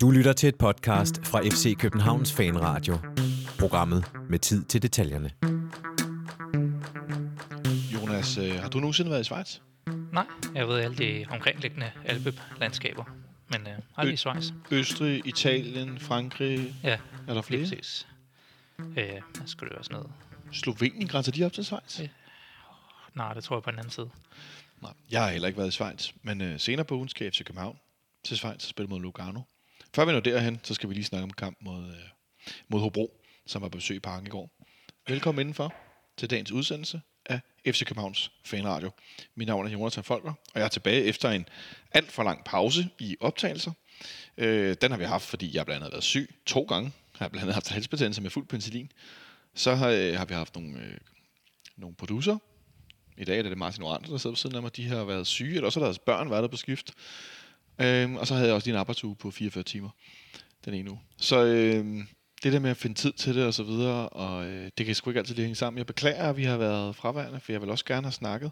Du lytter til et podcast fra FC Københavns Fanradio. Programmet med tid til detaljerne. Jonas, øh, har du nogensinde været i Schweiz? Nej, jeg ved alle de omkringliggende alpelandskaber, men øh, aldrig i Schweiz. Østrig, Italien, Frankrig, Ja, er der flere? lige præcis. Øh, hvad skulle det være sådan noget? Slovenien grænser de op til Schweiz? Ja. Nej, det tror jeg på den anden side. Nej, jeg har heller ikke været i Schweiz, men øh, senere på ugen skal jeg FC København til Schweiz og spille mod Lugano. Før vi når derhen, så skal vi lige snakke om kamp mod, øh, mod Hobro, som var på besøg i Park i går. Velkommen indenfor til dagens udsendelse af FC Københavns Fanradio. Mit navn er Jonathan Folker, og jeg er tilbage efter en alt for lang pause i optagelser. Øh, den har vi haft, fordi jeg blandt andet har været syg to gange. Jeg har blandt andet haft halsbetændelse med fuld penicillin. Så har, øh, har vi haft nogle, øh, nogle producer, i dag er det Martin Orander, der sidder på siden af mig. De har været syge, eller også har deres børn været der på skift. Øhm, og så havde jeg også lige en arbejdsuge på 44 timer den ene uge. Så øhm, det der med at finde tid til det og så videre, og øh, det kan sgu ikke altid lige hænge sammen. Jeg beklager, at vi har været fraværende, for jeg vil også gerne have snakket,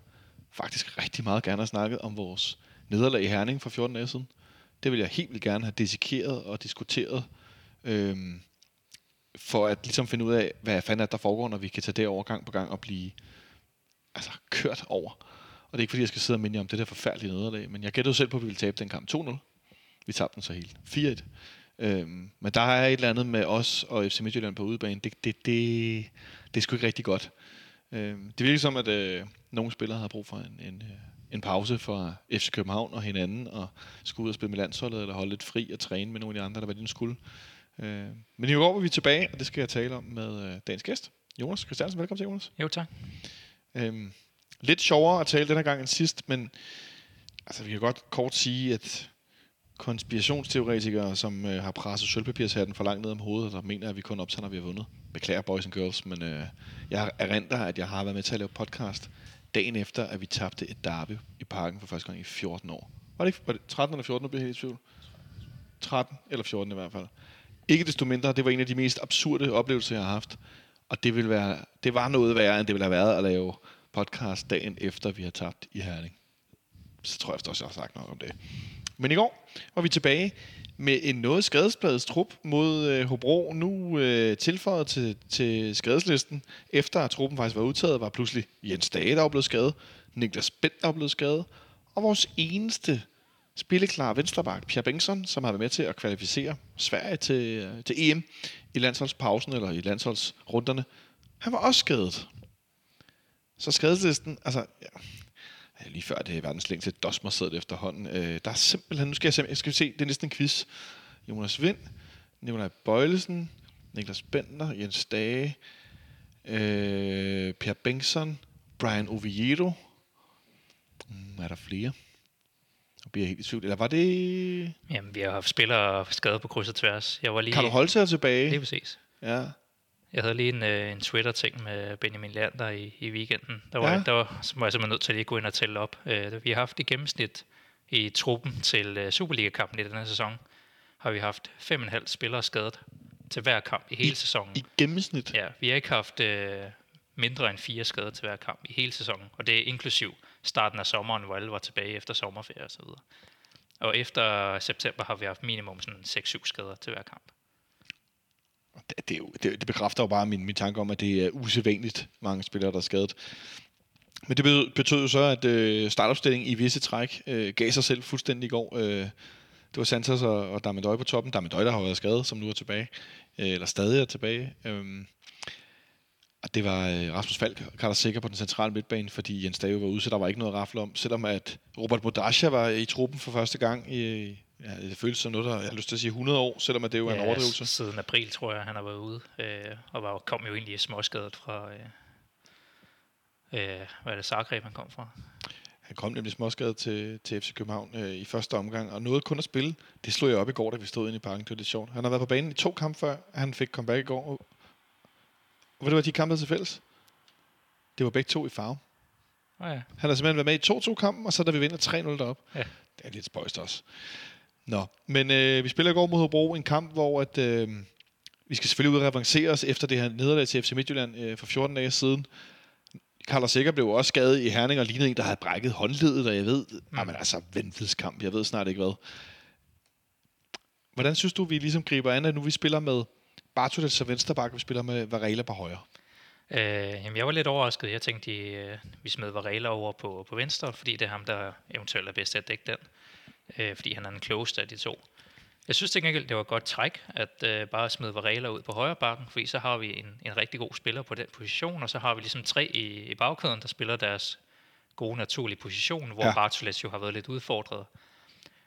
faktisk rigtig meget gerne have snakket om vores nederlag i Herning for 14 dage siden. Det vil jeg helt vildt gerne have dissekeret og diskuteret, øhm, for at ligesom finde ud af, hvad fanden er der foregår, når vi kan tage det over gang på gang og blive altså, kørt over. Og det er ikke fordi, jeg skal sidde og minde jer om det der forfærdelige nederlag, men jeg gættede selv på, at vi ville tabe den kamp 2-0. Vi tabte den så helt 4-1. Øhm, men der er et eller andet med os og FC Midtjylland på udebane. Det, det, det, det er sgu ikke rigtig godt. Øhm, det virker som, at øh, nogle spillere har brug for en, en, øh, en pause fra FC København og hinanden, og skulle ud og spille med landsholdet, eller holde lidt fri og træne med nogle af de andre, der var de nu skulle. Øh, men i går var vi tilbage, og det skal jeg tale om med øh, dagens gæst, Jonas Christiansen. Velkommen til, Jonas. Jo, tak. Øhm, lidt sjovere at tale denne gang end sidst, men altså, vi kan godt kort sige, at konspirationsteoretikere, som øh, har presset sølvpapirshatten for langt ned om hovedet, der mener, at vi kun optager, når vi har vundet. Beklager, boys and girls, men øh, jeg erindrer, at jeg har været med til at lave podcast dagen efter, at vi tabte et derby i parken for første gang i 14 år. Var det, ikke, var det 13 eller 14, nu bliver jeg helt i tvivl? 13 eller 14 i hvert fald. Ikke desto mindre, det var en af de mest absurde oplevelser, jeg har haft. Og det, ville være, det var noget værre, end det ville have været at lave podcast dagen efter, vi har tabt i Herning. Så tror jeg også, jeg har sagt noget om det. Men i går var vi tilbage med en noget skadespladet trup mod øh, Hobro. Nu øh, tilføjet til, til skadeslisten. Efter at truppen faktisk var udtaget, var pludselig Jens Dage, der var blevet skadet. Niklas Bent, der var blevet skadet. Og vores eneste spilleklare venstreback, Pierre Bengtsson, som har været med til at kvalificere Sverige til, øh, til EM i landsholdspausen, eller i landsholdsrunderne, han var også skadet. Så skadeslisten, altså, ja, lige før det er verdens længste dosmerseddel efterhånden. Øh, der er simpelthen, nu skal jeg, se, jeg skal se, det er næsten en quiz. Jonas Vind, Nikolaj Bøjlesen, Niklas Bender, Jens Dage, øh, Per Bengtsson, Brian Oviedo. Mm, er der flere? Nu bliver jeg helt i tvivl. Eller var det... Jamen, vi har haft spillere skadet på kryds og tværs. Jeg var lige... Carlo Holter tilbage? Lige præcis. Ja. Jeg havde lige en, øh, en Twitter-ting med Benjamin Lander i, i weekenden. Der var, Ja. der var, så var jeg simpelthen nødt til at lige gå ind og tælle op. Øh, vi har haft i gennemsnit i truppen til øh, Superliga-kampen i den her sæson, har vi haft 5,5 spillere skadet til hver kamp i hele sæsonen. I gennemsnit? Ja, vi har ikke haft øh, mindre end fire skader til hver kamp i hele sæsonen, og det er inklusiv starten af sommeren, hvor alle var tilbage efter sommerferie og så videre. Og efter september har vi haft minimum sådan 6-7 skader til hver kamp. Det, det, det, det bekræfter jo bare min, min tanke om, at det er usædvanligt mange spillere, der er skadet. Men det betød, jo så, at øh, startopstillingen i visse træk øh, gav sig selv fuldstændig i går. Øh, det var Santos og, og Damendøj på toppen. Damendøj, der har været skadet, som nu er tilbage. Øh, eller stadig er tilbage. Øh, og det var øh, Rasmus Falk, Carter Sikker på den centrale midtbane, fordi Jens Dave var ude, så der var ikke noget at rafle om. Selvom at Robert Bodasha var i truppen for første gang i, ja, det føles som noget, der, jeg har lyst til at sige 100 år, selvom det jo er en overdrivelse. Siden april, tror jeg, han har været ude, øh, og var, kom jo egentlig småskadet fra, øh, øh, hvad er det, Zagreb, han kom fra? Han kom nemlig småskadet til, til FC København øh, i første omgang, og nåede kun at spille. Det slog jeg op i går, da vi stod inde i parken. Det var lidt sjovt. Han har været på banen i to kampe før. Han fik comeback i går. Og, og ved du hvad, de kampe havde til fælles? Det var begge to i farve. Oh, ja. Han har simpelthen været med i 2-2-kampen, og så da vi vinder 3-0 derop. Ja. Det er lidt spøjst også. Nå, men øh, vi spiller i går mod Hobro, en kamp, hvor at, øh, vi skal selvfølgelig ud og revancere os efter det her nederlag til FC Midtjylland øh, for 14 dage siden. Carlos Sikker blev også skadet i Herning og lignede en, der havde brækket håndledet, og jeg ved, mm. jamen altså, ventedskamp, jeg ved snart ikke hvad. Hvordan synes du, vi ligesom griber an, at nu vi spiller med Bartolet som venstreback, vi spiller med Varela på højre? Øh, jamen, jeg var lidt overrasket. Jeg tænkte, de, øh, vi smed Varela over på, på venstre, fordi det er ham, der eventuelt er bedst til at dække den. Øh, fordi han er den klogeste af de to. Jeg synes til gengæld, det var et godt træk, at øh, bare smide Varela ud på højre bakken, fordi så har vi en, en rigtig god spiller på den position, og så har vi ligesom tre i, i bagkæden, der spiller deres gode naturlige position, hvor Ja. Bartolet jo har været lidt udfordret.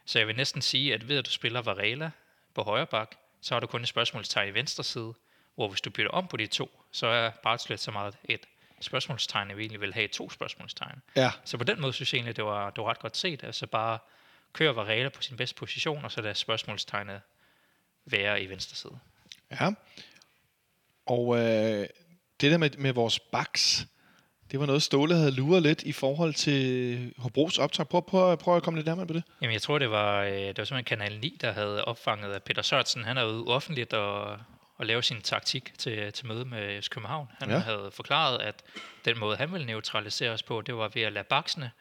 Så jeg vil næsten sige, at ved at du spiller Varela på højre bak, så har du kun et spørgsmålstegn i venstre side, hvor hvis du bytter om på de to, så er Bartolet så meget et spørgsmålstegn, at vi egentlig vil have to spørgsmålstegn. Ja, Så på den måde synes jeg egentlig, det var, det var ret godt set. Altså bare køre Varela på sin bedste position, og så lade spørgsmålstegnet være i venstre side. ja. Og øh, det der med, med vores backs, det var noget, Ståle havde luret lidt i forhold til Hobros optag. Prøv, prøv, prøv at komme lidt nærmere på det. Jamen, jeg tror, det var, øh, det var simpelthen Kanal 9, der havde opfanget, at Peter Sørtsen, han er ude offentligt og, og lave sin taktik til, til møde med København. Han Ja. havde forklaret, at den måde, han ville neutralisere os på, det var ved at lade baksene,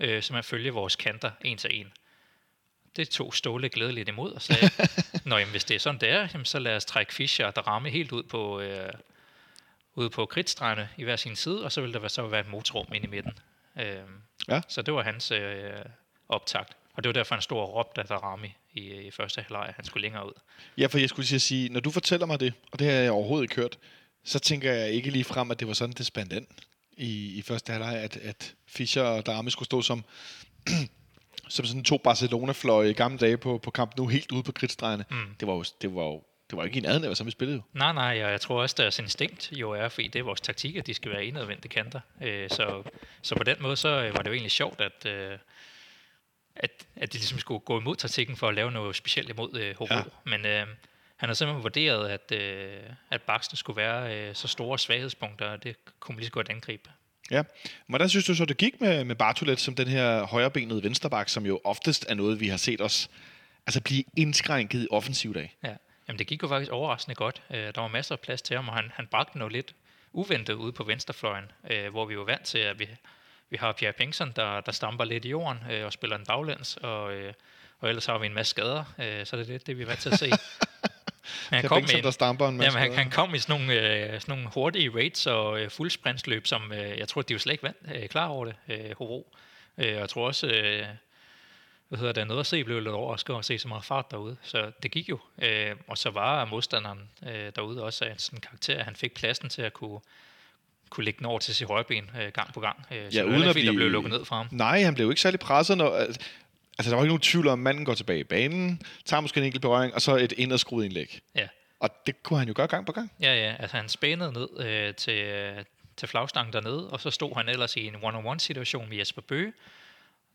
øh, som at følge vores kanter en til en. Det tog Ståle glædeligt imod og sagde, Nå, jamen, hvis det er sådan, det er, jamen, så lad os trække Fischer og Darame helt ud på, øh, ude på kridtstregerne i hver sin side, og så vil der så være et motorrum inde i midten. Øh, Ja. Så det var hans øh, optakt. Og det var derfor, han stod og råbte af Darami i, i første halvleg, han skulle længere ud. Ja, for jeg skulle sige, når du fortæller mig det, og det har jeg overhovedet ikke hørt, så tænker jeg ikke lige frem, at det var sådan, det spændte ind i, i første halvleg, at, at Fischer og Darme skulle stå som, som sådan to Barcelona-fløje i gamle dage på, på kamp nu, helt ude på kridtstregerne. Mm. Det var jo, det var jo det var ikke en anden, som vi spillede jo. Nej, nej, og jeg tror også, deres instinkt jo er, fordi det er vores taktik, at de skal være indadvendte kanter. Øh, så, så på den måde, så øh, var det jo egentlig sjovt, at, øh, at, at de ligesom skulle gå imod taktikken for at lave noget specielt imod øh, Hobro. Ja. Men øh, han har simpelthen vurderet, at, øh, at Baxter skulle være øh, så store svaghedspunkter, og det kunne man lige så godt angribe. Ja. Hvordan synes du så, det gik med, med Bartolet som den her højrebenede vensterbak, som jo oftest er noget, vi har set os altså blive indskrænket i offensivt af? Ja. Jamen, det gik jo faktisk overraskende godt. Øh, der var masser af plads til ham, og han, han bragte noget lidt uventet ude på venstrefløjen, øh, hvor vi var vant til, at vi, vi har Pierre Pengson, der, der stamper lidt i jorden øh, og spiller en baglæns, og, øh, og ellers har vi en masse skader, øh, så det er lidt det, vi er vant til at se. Han kom, Bengtsson, der en, stamper en masse jamen, han, han kom i sådan nogle, øh, sådan nogle hurtige rates og øh, fuldsprinsløb, som øh, jeg tror, de var slet ikke vant, øh, klar over det, øh, Hobro. Øh, og jeg tror også, øh, hvad hedder det, noget at se, blev lidt overrasket over at se så meget fart derude. Så det gik jo. Øh, og så var modstanderen øh, derude også af en sådan karakter, at han fik pladsen til at kunne, kunne lægge den over til sit højre ben øh, gang på gang. Øh, så Ja, var uden at fordi, der blive- blev lukket ned fra ham. Nej, han blev jo ikke særlig presset. Når, altså, der var ikke nogen tvivl om, at manden går tilbage i banen, tager måske en enkelt berøring, og så et indadskruet indlæg. Ja. Og det kunne han jo gøre gang på gang. Ja, ja, altså han spænede ned øh, til, øh, til flagstangen dernede, og så stod han ellers i en one-on-one-situation med Jesper Bøge,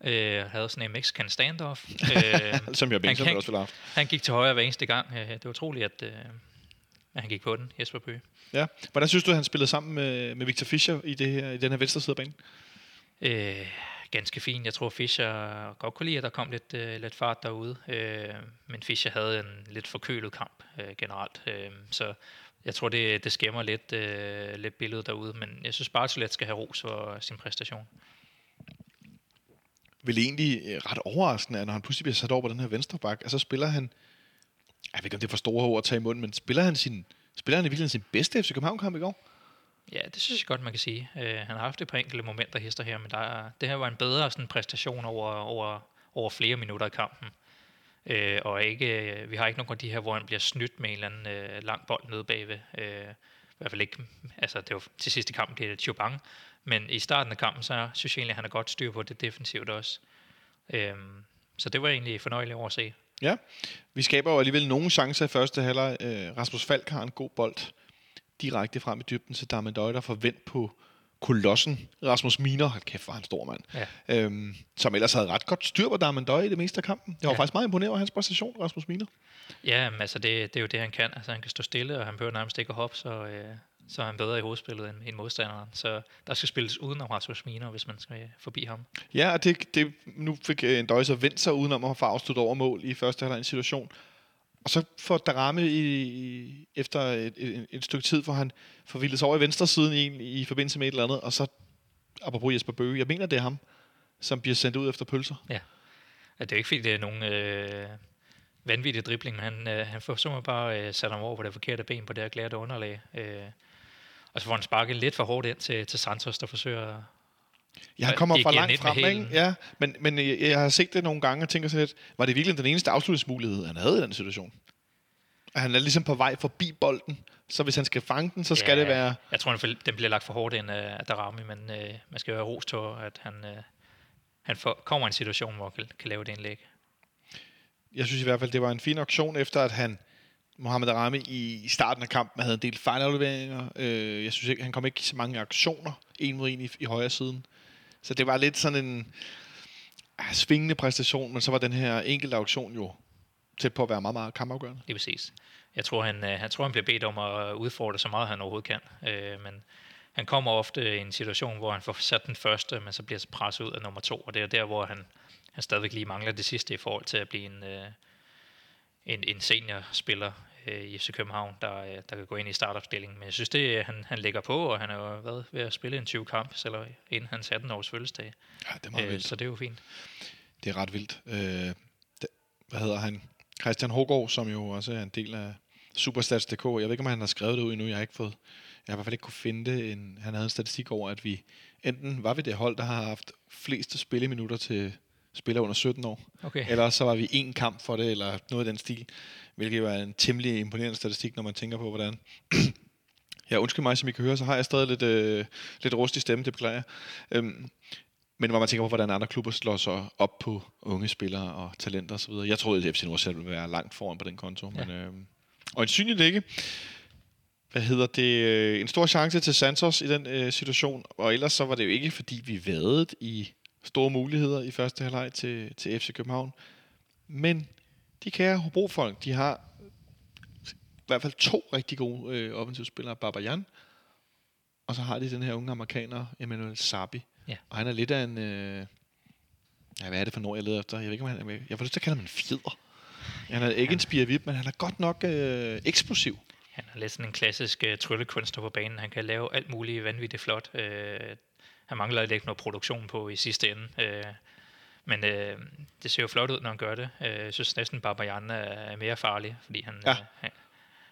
øh, havde sådan en Mexican standoff. Øh, Som jeg Bengtsson også ville have haft. han gik til højre hver eneste gang. Øh, det var utroligt, at, øh, at han gik på den, Jesper Bøge. Ja. Hvordan synes du, at han spillede sammen med, med Victor Fischer i, det her, i den her venstre side af banen? Øh, ganske fin. Jeg tror, Fischer godt kunne lide, at der kom lidt, øh, lidt fart derude. Øh, men Fischer havde en lidt forkølet kamp øh, generelt. Øh, så jeg tror, det, det skæmmer lidt, øh, lidt billedet derude. Men jeg synes, Bartolet skal have ros for sin præstation. Vel egentlig øh, ret overraskende, at når han pludselig bliver sat over på den her venstre bak, så spiller han, jeg ved ikke, om det er for store ord at tage i munden, men spiller han, sin, spiller han i virkeligheden sin bedste FC København-kamp i går? Ja, det synes jeg godt, man kan sige. Øh, han har haft et par enkelte momenter hister her, men der det her var en bedre sådan, præstation over, over, over flere minutter i kampen. Øh, og ikke, øh, vi har ikke nogen af de her, hvor han bliver snydt med en eller anden øh, lang bold nede bagved. Øh, I hvert fald ikke, altså det var til sidste kamp, det er Chubang. Men i starten af kampen, så synes jeg egentlig, at han har godt styr på det defensivt også. Øh, så det var egentlig fornøjeligt over at se. Ja, vi skaber jo alligevel nogle chancer i første halvleg. Øh, Rasmus Falk har en god bold direkte frem i dybden til Darmendøj, der får vendt på kolossen. Rasmus Miner, hold kæft, er han stor mand. Ja. Øhm, som ellers havde ret godt styr på Darmendøj i det meste af kampen. Jeg var ja. Faktisk meget imponeret over hans præstation, Rasmus Miner. Ja, men altså det, det er jo det, han kan. Altså han kan stå stille, og han behøver nærmest ikke at hoppe, så, øh, så er han bedre i hovedspillet end, end modstanderen. Så der skal spilles uden om Rasmus Miner, hvis man skal forbi ham. Ja, og det, det, nu fik øh, Ndøj så vendt sig udenom at få afsluttet over mål i første halvleg en situation. Og så får Darame i, i, efter et, et, et, stykke tid, hvor han forvildes over i venstre siden i, i forbindelse med et eller andet, og så, apropos Jesper Bøge, jeg mener, det er ham, som bliver sendt ud efter pølser. Ja, det er ikke, fordi det er nogen... Øh, vanvittig dribling, men han, øh, han får simpelthen bare øh, sat ham over på det forkerte ben på det her glatte underlag. Øh, og så får han sparket lidt for hårdt ind til, til Santos, der forsøger og kommer giver langt frem, ikke? Ja, men, men jeg, jeg har set det nogle gange og tænker sådan lidt, var det virkelig den eneste afslutningsmulighed, han havde i den situation? At han er ligesom på vej forbi bolden, så hvis han skal fange den, så skal Ja, det være... Jeg tror, den den bliver lagt for hårdt ind af Darami, men øh, man skal være ros til, at han, øh, han får, kommer i en situation, hvor han kan, kan lave det indlæg. Jeg synes i hvert fald, det var en fin aktion, efter at han, Mohamed Arami, i starten af kampen havde en del fejlafleveringer. Øh, jeg synes ikke, han kom ikke i så mange aktioner, en mod en i, i højre siden. Så det var lidt sådan en ah, svingende præstation, men så var den her enkelte auktion jo tæt på at være meget, meget kampafgørende. Lige præcis. Jeg tror, han, øh, han tror, han bliver bedt om at udfordre så meget, han overhovedet kan. Øh, men han kommer ofte i en situation, hvor han får sat den første, men så bliver presset ud af nummer to, og det er der, hvor han, han stadigvæk lige mangler det sidste i forhold til at blive en, øh, en, en seniorspiller øh, i FC København, der, øh, der kan gå ind i startopstillingen. Men jeg synes, det er, han, han lægger på, og han er jo været ved at spille en 20 kamp, eller inden hans 18 års fødselsdag. Ja, det er meget Øh, vildt. så det er jo fint. Det er ret vildt. Øh, det, hvad hedder han? Christian Hågaard, som jo også er en del af Superstats.dk. Jeg ved ikke, om han har skrevet det ud endnu. Jeg har ikke fået... Jeg har i hvert fald ikke kunne finde det. En, han havde en statistik over, at vi enten var vi det hold, der har haft fleste spilleminutter til spillere under 17 år. Okay. Eller så var vi en kamp for det, eller noget i den stil. Hvilket var en temmelig imponerende statistik, når man tænker på, hvordan... ja, undskyld mig, som I kan høre, så har jeg stadig lidt, øh, lidt rust i stemme, det beklager jeg. Øhm, men hvor man tænker på, hvordan andre klubber slår sig op på unge spillere og talenter osv. Jeg troede, at FC Nordsjælland ville være langt foran på den konto. Ja. Men, øh, og en synligt ikke. Hvad hedder det? Øh, En stor chance til Santos i den øh, situation. Og ellers så var det jo ikke, fordi vi vadede i store muligheder i første halvleg til, til FC København. Men de kære Hobro-folk, de har i hvert fald to rigtig gode øh, offensivspillere. Babajan, og så har de den her unge amerikaner, Emmanuel Sabi. Ja. Og han er lidt af en... Øh, ja, hvad er det for noget, jeg leder efter? Jeg ved ikke, om han er med. Jeg får lyst til at kalde ham en fjeder. Han er ikke en spirevip, men han er godt nok øh, eksplosiv. Han er lidt sådan en klassisk uh, tryllekunstner på banen. Han kan lave alt muligt vanvittigt flot. Uh, han mangler lidt noget produktion på i sidste ende. Uh, men uh, det ser jo flot ud, når han gør det. Uh, jeg synes næsten, Barbajan er, er mere farlig, fordi han, Ja. uh, han,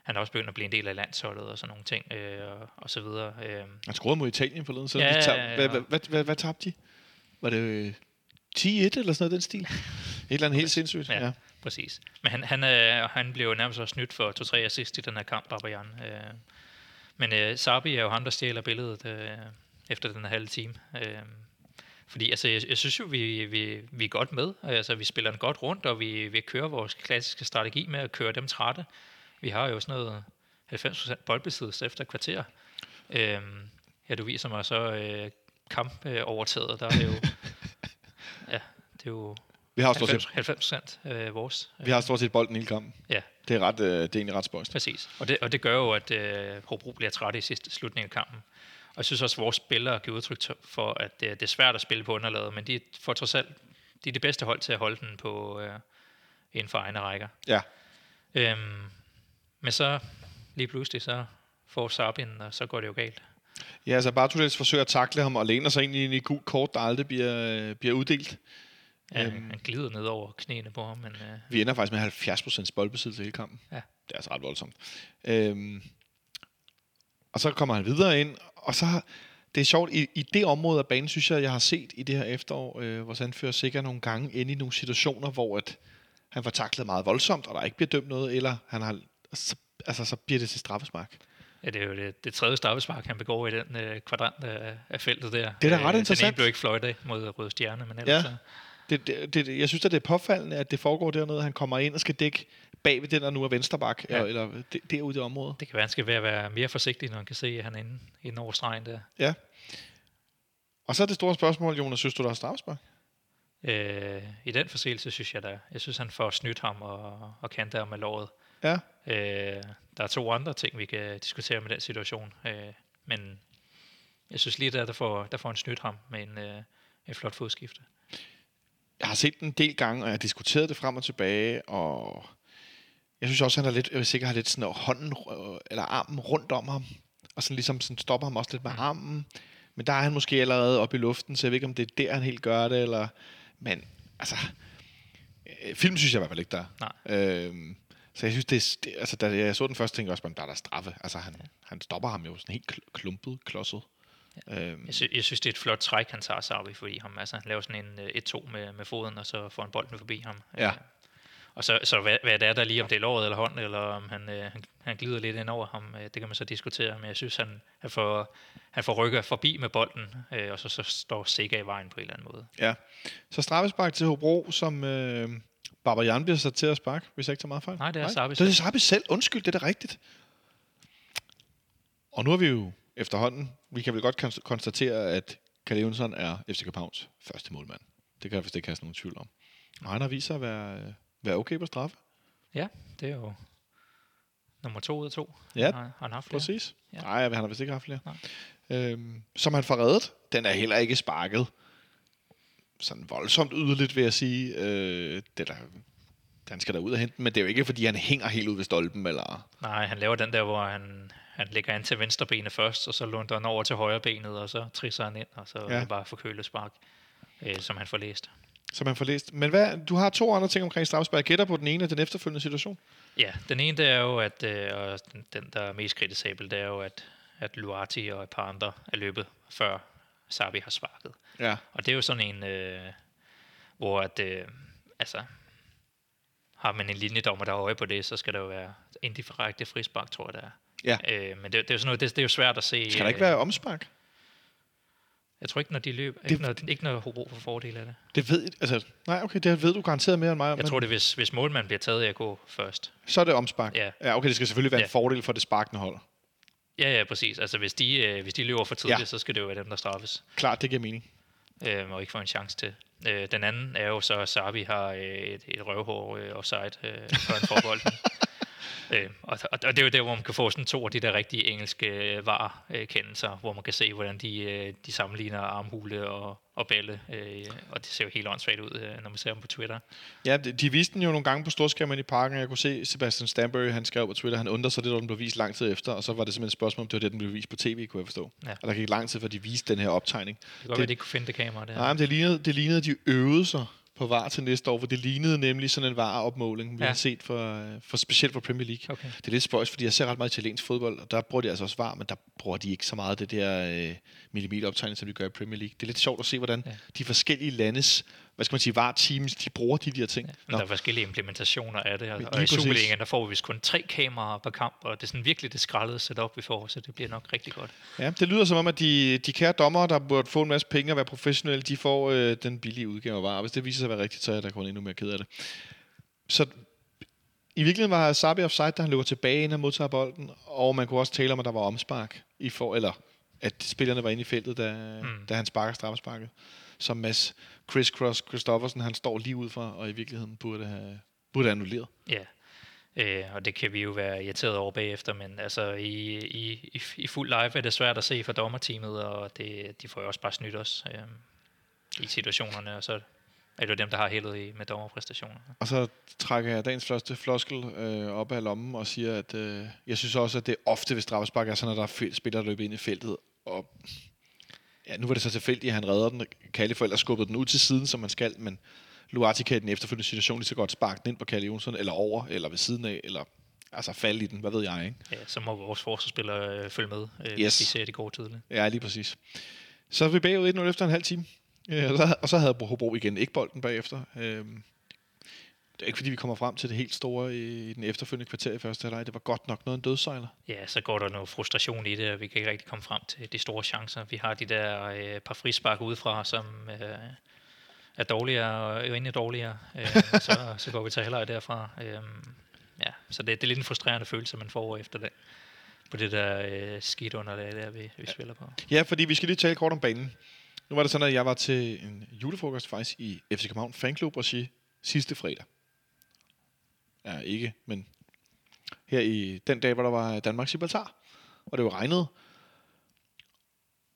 han er også begyndt at blive en del af landsholdet og sådan nogle ting, uh, og, og så videre. Uh, Han scorede mod Italien forleden, så Ja, tab-. Hvad, hvad, hvad, hvad, hvad tabte de? Var det øh, 10-1 eller sådan noget den stil? Et eller andet helt sindssygt. Ja. Ja. Præcis. Men han, han, øh, han blev jo nærmest også snydt for to-tre assist i den her kamp, Barbajan. Øh, men øh, Sabi er jo ham, der stjæler billedet øh, efter den halve time. Øh, fordi altså, jeg, jeg synes jo, vi, vi, vi er godt med. Altså, vi spiller den godt rundt, og vi, vi kører vores klassiske strategi med at køre dem trætte. Vi har jo sådan noget 90% boldbesiddelse efter kvarter. Øh, ja, du viser mig så øh, kamp øh, overtaget. Der er jo... ja, det er jo Vi har stort 90, set, 90 procent øh, vores. vi har stort set bolden hele kampen. Ja, Det er, ret, øh, det er egentlig ret spøjst. præcis. Og det, og det gør jo, at øh, Hobro bliver træt i sidste slutning af kampen. Og jeg synes også, at vores spillere giver udtryk for, at det, det er svært at spille på underlaget, men de får trods alt de er det bedste hold til at holde den på øh, inden for egne rækker. Ja. Øhm, men så lige pludselig, så får Sabin, og så går det jo galt. Ja, altså Bartolets forsøger at takle ham og læner sig ind i en gul kort, der aldrig bliver, bliver uddelt. Ja, øhm. Han glider ned over knæene på ham, men øh, Vi ender faktisk med 70% boldbesiddelse hele kampen. Ja. Det er altså ret voldsomt. Øhm, og så kommer han videre ind, og så det er sjovt, i, i det område af banen, synes jeg, jeg har set i det her efterår, øh, hvor Sandfører sikkert nogle gange ind i nogle situationer, hvor at han får taklet meget voldsomt, og der ikke bliver dømt noget, eller han har, så, altså, så bliver det til straffespark. ja, det er jo det, det tredje straffespark, han begår i den øh, kvadrant af, af feltet der. Det er da ret Øh, Den interessant. ene blev ikke fløjt af mod Røde Stjerne, men ellers Ja. så... Det, det, det, jeg synes, at det er påfaldende, at det foregår dernede. Han kommer ind og skal dække bag ved den, der nu er vensterbak, Ja. eller det, derude i det område. Det kan være, at han skal være, være mere forsigtig, når han kan se, at han er inde, inde over stregen der. Ja. Og så er det store spørgsmål, Jonas, synes du, der er straffespark? Øh, I den forseelse synes jeg da. Jeg synes, han får snydt ham og, og kanter ham med låret. Ja. Øh, der er to andre ting, vi kan diskutere med den situation. Øh, men jeg synes lige der, der får, der får han snydt ham med en, øh, en flot fodskifte. Jeg har set den en del gange, og jeg har diskuteret det frem og tilbage, og jeg synes også, han er lidt, jeg vil sikkert have lidt sådan hånden, øh, eller armen rundt om ham, og sådan ligesom sådan stopper ham også lidt med armen. Men der er han måske allerede oppe i luften, så jeg ved ikke, om det er der, han helt gør det, eller... Men, altså... Øh, Film synes jeg i hvert fald ikke, der er. Nej. Øhm, så jeg synes, det, er- det altså, da jeg så den første, tænkte jeg også, at der er der straffe. Altså, han, han stopper ham jo sådan helt kl- klumpet, klodset. Øhm, Jeg, sy- jeg synes, det er et flot træk, han tager Sarbi forbi ham. Altså, han laver sådan en øh, 1-2 med, med foden, og så får han bolden forbi ham. Ja. Og så, så hvad, hvad det er der lige, om det er låret eller hånd, eller om han, øh, han, han glider lidt ind over ham, øh, det kan man så diskutere. Men jeg synes, han, han, får, han får rykket forbi med bolden, øh, og så, så står Sega i vejen på en eller anden måde. ja. Så straffespark til Hobro, som øh, Barbara bliver sat til at sparke, hvis jeg ikke tager meget fejl. Nej, det er Sarbi Det er selv. Sarbi selv. Undskyld, det er da rigtigt. Og nu har vi jo efterhånden, vi kan vel godt konst- konstatere, at Kalle Jonsson er FC Københavns første målmand. Det kan jeg vist ikke have nogen tvivl om. Og han har vist sig at være, øh, være okay på straffe. Ja, det er jo nummer to ud af to. Ja, han har, han har haft flere. Præcis. Ja. Nej, han har vist ikke haft flere. Nej. Øhm, som han får reddet. Den er heller ikke sparket. Sådan voldsomt yderligt, vil jeg sige. Øh, det er der, han skal da ud og hente den, men det er jo ikke, fordi han hænger helt ud ved stolpen, eller... Nej, han laver den der, hvor han, han lægger an til venstre benet først, og så lunder han over til højre benet, og så trisser han ind, og så. Ja. er det bare forkølet spark, øh, som han får læst. Som han får læst. Men hvad, du har to andre ting omkring. Jeg gætter på den ene af den efterfølgende situation. Ja, den ene det er jo, at øh, og den, der er mest kritisabel, det er jo, at, at Luati og et par andre er løbet, før Sabi har sparket. Ja. Og det er jo sådan en, øh, hvor at, øh, altså, har man en linjedommer, der har øje på det, så skal der jo være indirekte frispark, tror jeg, det er. Ja. Øh, men det, det, er jo sådan noget, det, det er jo svært at se. Skal der ikke øh, være omspark? Jeg tror ikke, når de løber. Det- Ikke når, ikke når Hobro får fordel af det. Det ved altså, nej, okay, det ved du garanteret mere end mig. Jeg men tror, det hvis, hvis målmanden bliver taget af at gå først. Så er det omspark. Ja. ja okay, det skal selvfølgelig være Ja. en fordel for det sparkende hold. Ja, ja, præcis. Altså, hvis de, øh, hvis de løber for tidligt, Ja. så skal det jo være dem, der straffes. Klart, det giver mening. øh, og ikke får en chance til. Øh, den anden er jo så, at Sabi har øh, et, et røvhår øh, offside, øh, før han får bolden. øh, og, og, og det er jo der, hvor man kan få sådan to af de der rigtige engelske øh, var-kendelser, hvor man kan se, hvordan de, øh, de sammenligner armhule og, og balle. Øh, og det ser jo helt åndssvagt ud, øh, når man ser dem på Twitter. Ja, de de viste den jo nogle gange på storskærmen i parken, og jeg kunne se Sebastian Stanbury, han skrev på Twitter, han undrede sig lidt, om den blev vist lang tid efter, og så var det simpelthen et spørgsmål, om det var det, den blev vist på tv, kunne jeg forstå. Ja. Og der gik lang tid, før de viste den her optegning. Det kan godt være, at de ikke kunne finde det kamera der. Nej, men det lignede, det lignede, de øvede sig på VAR til næste år, for det lignede nemlig sådan en VAR-opmåling, vi Ja. har set for, for, specielt for Premier League. Okay. Det er lidt spøjs, fordi jeg ser ret meget italiensk fodbold, og der bruger de altså også VAR, men der bruger de ikke så meget det der øh, millimeteroptegning, som de gør i Premier League. Det er lidt sjovt at se, hvordan ja. Ja. de forskellige landes, hvad skal man sige, VAR-teams, de bruger de der ting. Nå. der er forskellige implementationer af det, og, Lige og i. Superligaen, der får vi vist kun tre kameraer per kamp, og det er sådan virkelig det skrællede setup, vi får, så det bliver nok rigtig godt. Ja, det lyder som om, at de, de kære dommere, der burde få en masse penge og være professionelle, de får øh, den billige udgave af VAR. Hvis det viser sig at være rigtigt, så er der kun endnu mere ked af det. Så i virkeligheden var Sabi offside, da han løber tilbage, inden han modtager bolden, og man kunne også tale om, at der var omspark, i for, eller at spillerne var inde i feltet, da. Mm. da han sparker straffesparket. Som Mads Chris Cross Christoffersen, han står lige ud for, og i virkeligheden burde have burde have annulleret. Ja, øh, og det kan vi jo være irriteret over bagefter, men altså i, i, i, i fuld live er det svært at se for dommerteamet, og det, de får jo også bare snydt os øh, i situationerne, og så er det jo dem, der har heldet i, med dommerpræstationerne. Og så trækker jeg dagens første floskel øh, op af lommen og siger, at øh, jeg synes også, at det ofte ved straffespark er sådan, at der er spillere, der løber ind i feltet. Og ja, nu var det så tilfældigt, at han redder den. Kalle for ellers skubbede den ud til siden, som man skal, men Luati kan i den efterfølgende situation lige så godt sparke den ind på Kalle Jonsson, eller over, eller ved siden af, eller altså falde i den, hvad ved jeg, ikke? Ja, så må vores forsvarsspillere øh, følge med, øh, Yes. hvis de ser, at det går tidligt. Ja, lige præcis. Så er vi bagud 1-0 efter en halv time. Ja, og, så, og så havde Hobro igen ikke bolden bagefter. Øhm, det er ikke fordi, vi kommer frem til det helt store i den efterfølgende kvarter i første halvleg. Det var godt nok noget en dødsejler. Ja, så går der noget frustration i det, og vi kan ikke rigtig komme frem til de store chancer. Vi har de der øh, par frispark udefra, som øh, er dårligere og endnu dårligere. Øh, så, så går vi til halvleg derfra. Øh, ja, så det, det er lidt en frustrerende følelse, man får efter det. På det der øh, skidt underlag, der vi, vi spiller på. Ja, fordi vi skal lige tale kort om banen. Nu var det sådan, at jeg var til en julefrokost faktisk i FC København Fanklub regi sidste fredag. Ja, ikke, men her i den dag, hvor der var Danmarks Gibraltar, og det var regnet.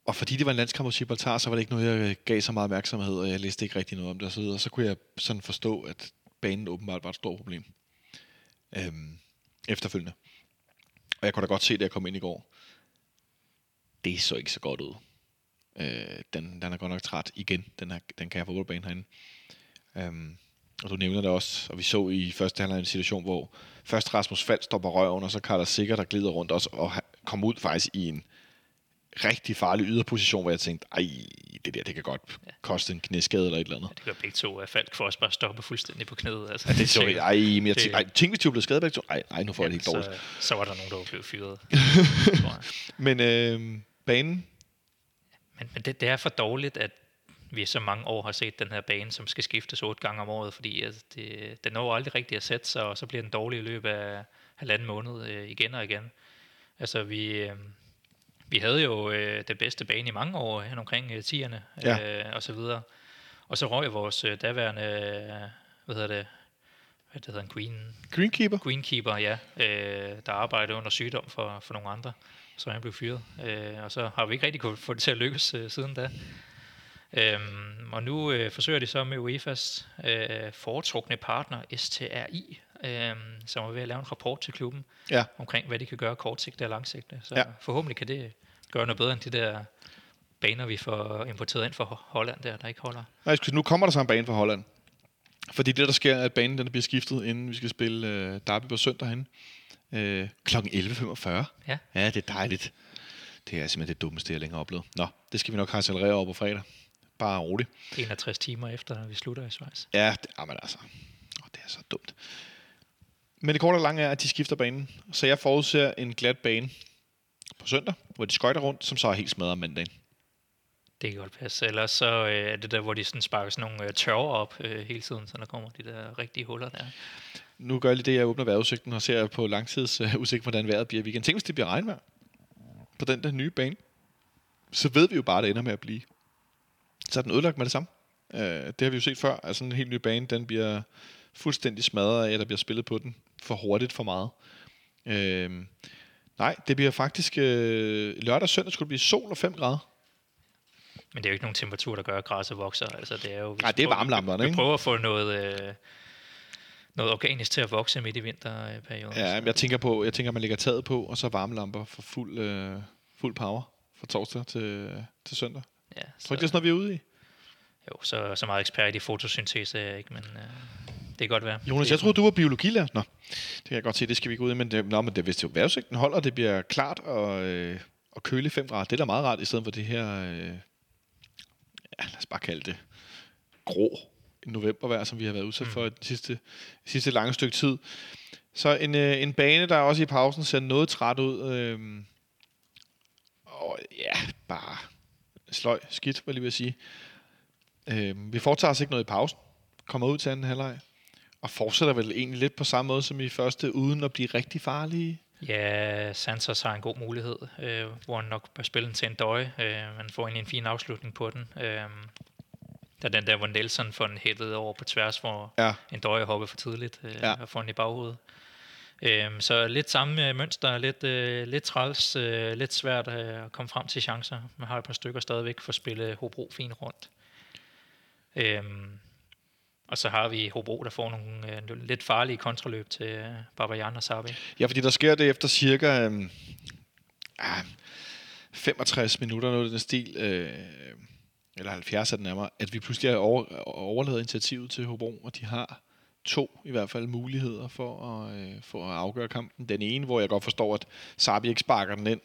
Og fordi det var en landskamp mod Gibraltar, så var det ikke noget, jeg gav så meget opmærksomhed, og jeg læste ikke rigtig noget om det og så videre. Så kunne jeg sådan forstå, at banen åbenbart var et stort problem. Øhm, efterfølgende. Og jeg kunne da godt se, da jeg kom ind i går. Det så ikke så godt ud. Øh, den, den er godt nok træt igen, den, her, den kan jeg fodboldbane herinde. Øhm, og du nævner det også, og vi så i første halvleg en situation, hvor først Rasmus Fald står på røven, og så Carlos Sikker, der glider rundt også, og kommer ud faktisk i en rigtig farlig yderposition, hvor jeg tænkte, ej, det der, det kan godt koste en knæskade eller et eller andet. Det gør begge to, at Falk får også bare stoppe fuldstændig på knæet. Altså, Ja, det så jeg, ej, men jeg tænkte, ej, tænk, hvis de blevet skadet begge to. Ej, ej, nu får jeg det helt dårligt. så, så var der nogen, der blevet fyret. Men øh, banen, Men, men det, det er for dårligt, at vi så mange år har set den her bane, som skal skiftes otte gange om året, fordi altså, det, den når aldrig rigtig at sætte sig, og så bliver den dårlig i løbet af halvanden måned øh, igen og igen. Altså, vi, øh, vi havde jo øh, det bedste bane i mange år hen omkring øh, 10'erne Ja. øh, og så videre. Og så røg vores øh, daværende, øh, hvad hedder det, hvad det hedder, en queen, greenkeeper, greenkeeper, ja, øh, der arbejdede under sygdom for, for nogle andre, så han blev fyret. Øh, og så har vi ikke rigtig kunnet få det til at lykkes øh, siden da. Øhm, og nu øh, forsøger de så med UEFA's øh, foretrukne partner, STRI, øh, som er ved at lave en rapport til klubben ja. omkring, hvad de kan gøre kortsigtet og langsigtet. Så Ja. forhåbentlig kan det gøre noget bedre end de der baner, vi får importeret ind fra Holland der, der ikke holder. Nej, nu kommer der så en bane fra Holland. Fordi det, der sker, er, at banen den bliver skiftet, inden vi skal spille øh, Derby på søndag hen. Øh, klokken 11.45. Ja. Ja, det er dejligt. Det er simpelthen det dummeste, jeg længere har oplevet. Nå, det skal vi nok accelerere over på fredag. Bare roligt. 61 timer efter, vi slutter i Schweiz. Ja, det, jamen altså. Åh, det er så dumt. Men det korte og lange er, at de skifter banen. Så jeg forudser en glat bane på søndag, hvor de skøjter rundt, som så er helt smadret om mandagen. Det kan godt passe. Ellers så øh, er det der, hvor de sådan sparker sådan nogle øh, tørre op øh, hele tiden, så der kommer de der rigtige huller der. Nu gør jeg lige det, jeg åbner vejrudsigten og ser på langtidsudsigt, hvordan vejret bliver i weekenden. Tænk, hvis det bliver regnvejr på den der nye bane. Så ved vi jo bare, at det ender med at blive. Så er den ødelagt med det samme. Øh, det har vi jo set før. Altså en helt ny bane, den bliver fuldstændig smadret af, at der bliver spillet på den for hurtigt for meget. Øh, nej, det bliver faktisk... Øh, lørdag og søndag skulle det blive sol og 5 grader. Men det er jo ikke nogen temperatur, der gør, at græsset vokser. Altså, det er jo, Nej, det er varmelamperne, vi, vi ikke? prøver at få noget, øh, noget organisk til at vokse midt i vinterperioden. Ja, men jeg tænker på, jeg tænker, man lægger taget på, og så varmelamper for fuld, øh, fuld power fra torsdag til, til søndag. Ja, Tror du ikke, det er sådan noget, vi er ude i? Jo, så, så meget ekspert i fotosyntese er jeg ikke, men øh, det kan godt være. Jonas, jeg troede, du var biologilærer. Nå, det kan jeg godt se, det skal vi ikke ud i. Men, det, nå, men det, hvis det jo vejrudsigten holder, det bliver klart og, øh, og køligt 5 grader. Det er da meget rart, i stedet for det her, øh, ja, lad os bare kalde det, grå novembervejr, som vi har været udsat for det sidste, sidste lange stykke tid. Så en, øh, en bane, der også i pausen ser noget træt ud. Øh, og ja, bare sløj, skidt, jeg lige vil sige. Øh, vi foretager os ikke noget i pausen. Kommer ud til anden halvleg. Og fortsætter vel egentlig lidt på samme måde som i første, uden at blive rigtig farlige. Ja, Santos har en god mulighed, øh, hvor han nok bør spille den til en døje. Øh, man får egentlig en fin afslutning på den. Øh, der er den der, hvor Nelson får den hættet over på tværs, hvor Ja. en døje hopper for tidligt øh, Ja. ja. og får den i baghovedet. Øh, så lidt samme øh, mønster, lidt, øh, lidt træls, øh, lidt svært øh, at komme frem til chancer. Man har et par stykker stadigvæk for at spille Hobro fint rundt. Øh, og så har vi Hobro, der får nogle øh, lidt farlige kontraløb til øh, Babajan og Sabi. Ja, fordi der sker det efter cirka ah, øh, 65 minutter, noget i den stil, øh, eller 70 er det nærmere, at vi pludselig har over, overladet initiativet til Hobro, og de har to i hvert fald muligheder for at, øh, for at afgøre kampen. Den ene, hvor jeg godt forstår, at Sabi ikke sparker den ind,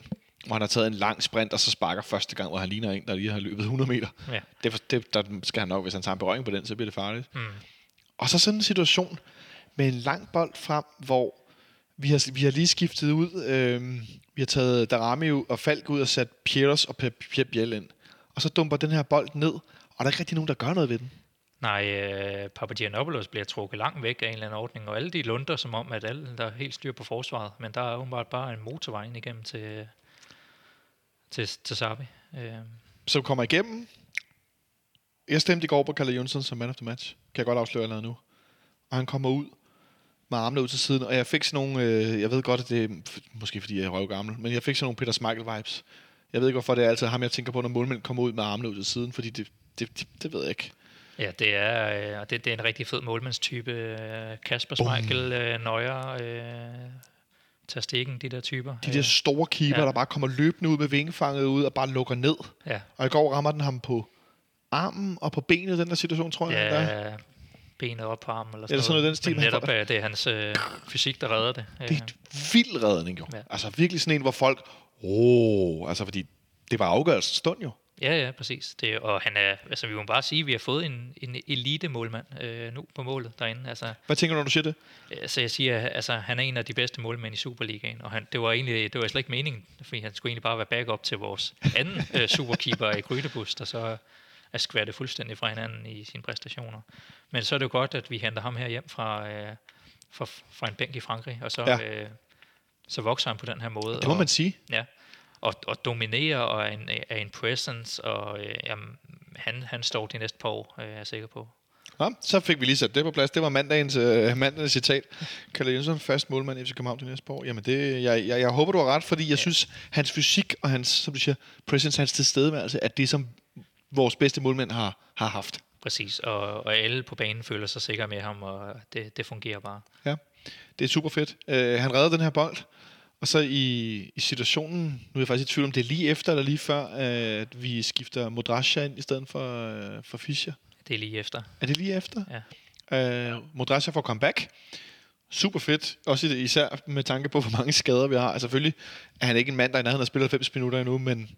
hvor han har taget en lang sprint, og så sparker første gang, hvor han ligner en, der lige har løbet 100 meter. Ja. Det, for- det, der skal han nok, hvis han tager en berøring på den, så bliver det farligt. Mm. Og så sådan en situation med en lang bold frem, hvor vi har, vi har lige skiftet ud. Øh, vi har taget Darami og Falk ud og sat Piers og Pep Biel ind. Og så dumper den her bold ned, og der er ikke rigtig nogen, der gør noget ved den. Nej, øh, Papagianopoulos bliver trukket langt væk af en eller anden ordning, og alle de lunder som om, at alle der er helt styr på forsvaret, men der er åbenbart bare en motorvej ind igennem til, til, til Sabi. Øh, kommer igennem. Jeg stemte i går på Kalle Jonsson som man of the match. Kan jeg godt afsløre allerede nu. Og han kommer ud med armene ud til siden, og jeg fik sådan nogle, øh, jeg ved godt, at det er måske fordi jeg er røvgammel, men jeg fik sådan nogle Peter Smeichel-vibes. Jeg ved ikke, hvorfor det er altid ham, jeg tænker på, når målmænd kommer ud med armene ud til siden, fordi det, det, det, det ved jeg ikke ja, det er, øh, det, det er en rigtig fed målmandstype. Øh, Kasper Schmeichel, øh, Neuer, øh, Stegen, de der typer. De der store keeper, ja. der bare kommer løbende ud med vingefanget ud og bare lukker ned. ja, Og i går rammer den ham på armen og på benet, den der situation, tror jeg. Der. ja, benet op på armen. Eller sådan, Eller sådan noget den stil, Men netop får- øh, det er hans øh, fysik, der redder det. Det er en vild redning, jo. Ja. Altså virkelig sådan en, hvor folk... Åh, oh, altså fordi det var afgørelsen stund jo. Ja, ja, præcis. Det, og han er, altså vi må bare sige, at vi har fået en, en elite-målmand øh, nu på målet derinde. Altså, Hvad tænker du, når du siger det? altså jeg siger, altså han er en af de bedste målmænd i Superligaen, og han, det var egentlig, det var slet ikke meningen, fordi han skulle egentlig bare være backup til vores anden øh, superkeeper i Grydebus, der så er skvattet fuldstændig fra hinanden i sine præstationer. Men så er det jo godt, at vi henter ham her hjem fra, øh, fra, fra en bænk i Frankrig, og så, ja. øh, så vokser han på den her måde. Det må og, man sige. Ja, og, og dominerer og er en, er en presence, og øh, jamen, han, han står de næste par år, øh, er jeg sikker på. Nå, så fik vi lige sat det på plads. Det var mandagens, øh, mandagens citat. Kalle Jensen, fast målmand FC København det næste år. Jamen, det, jeg, jeg, jeg håber, du har ret, fordi jeg ja. synes, hans fysik og hans, som du siger, presence, hans tilstedeværelse, er det, som vores bedste målmænd har, har haft. Præcis, og, og alle på banen føler sig sikre med ham, og det, det fungerer bare. Ja, det er super fedt. Uh, han redder den her bold, og så i, i situationen, nu er jeg faktisk i tvivl om, det er lige efter eller lige før, at vi skifter Modrasja ind i stedet for, uh, for Fischer. Det er lige efter. Er det lige efter? Ja. Uh, Modrasja får comeback. Super fedt. Også især med tanke på, hvor mange skader vi har. Altså selvfølgelig er han ikke en mand, der i nærheden har spillet 90 minutter endnu, men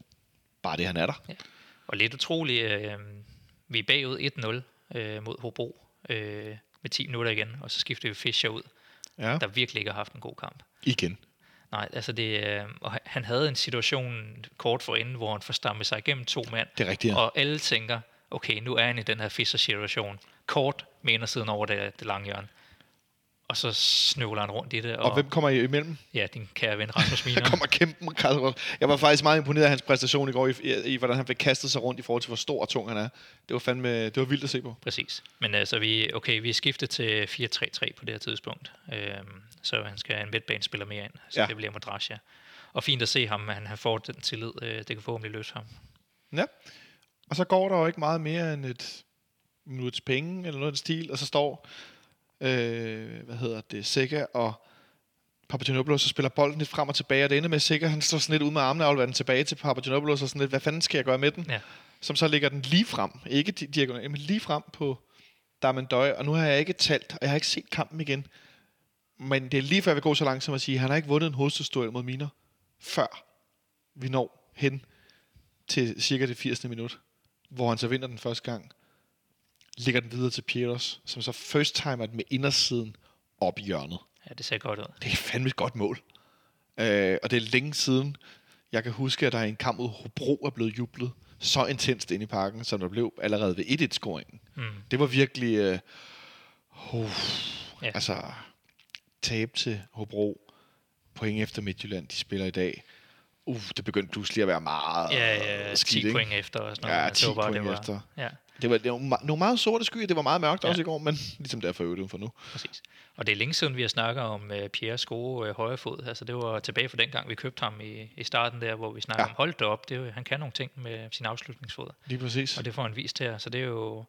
bare det, han er der. Og lidt utroligt, øh, vi er bagud 1-0 øh, mod Hobro øh, med 10 minutter igen, og så skifter vi Fischer ud, Ja, der virkelig ikke har haft en god kamp. igen. Nej, altså det, øh, og han- havde en situation kort forinden, hvor han får stammet sig igennem to mand, Det er rigtigt, ja. og alle tænker, okay, nu er han i den her Fischer-situation. Kort mener siden over det, det lange hjørne. Og så snøvler han rundt i det, og, Og hvem kommer i imellem? ja, din kære ven Rasmus Der Miner. kommer kæmpe Carl Jeg var faktisk meget imponeret af hans præstation i går, i, i, i hvordan han fik kastet sig rundt i forhold til, hvor stor og tung han er. Det var fandme, det var vildt at se på. Præcis. Men altså, vi, okay, vi er skiftet til 4-3-3 på det her tidspunkt. Øhm, så han skal en midtbanespiller mere ind. Så Ja. det bliver Madrasja. Og fint at se ham, han, han får den tillid. Øh, det kan forhåbentlig løse ham. Ja. Og så går der jo ikke meget mere end et minuts penge, eller noget af den stil, og så står, øh, hvad hedder det, Sikker og Papagenopoulos og spiller bolden lidt frem og tilbage, og det ender med, at Sikker, han står sådan lidt ud med armene og afleverer den tilbage til Papagenopoulos, og sådan lidt, hvad fanden skal jeg gøre med den? Ja. Som så ligger den lige frem, ikke di- diagonalt, men lige frem på Damendøj, og nu har jeg ikke talt, og jeg har ikke set kampen igen, men det er lige før, jeg vil gå så langt som at sige, at han har ikke vundet en hovedstødsduel mod Miner, før vi når hen til cirka det 80. minut, hvor han så vinder den første gang, ligger den videre til Pietos, som så first timer den med indersiden op i hjørnet. Ja, det ser godt ud. Det er fandme et godt mål. Øh, og det er længe siden, jeg kan huske, at der i en kamp mod Hobro er blevet jublet så intenst ind i parken, som der blev allerede ved 1-1-scoringen. Mm. Det var virkelig... Øh, uh, Ja. Altså, tab til Hobro, point efter Midtjylland, de spiller i dag. Uh, det begyndte pludselig at være meget Ja, ja, 10 skidt, ikke? point efter og sådan noget. Ja, men 10 det var bare, point det var, efter. Ja, Det var, det var nogle meget sorte skyer, det var meget mørkt ja. Også i går, men ligesom derfor øvrigt for nu. præcis. Og det er længe siden, vi har snakket om uh, Pierres gode uh, højre fod. Altså, det var tilbage fra den gang, vi købte ham i, i starten der, hvor vi snakkede Ja. om, hold det op, det er, jo- han kan nogle ting med sin afslutningsfod. Lige præcis. Og det får han vist her, så det er jo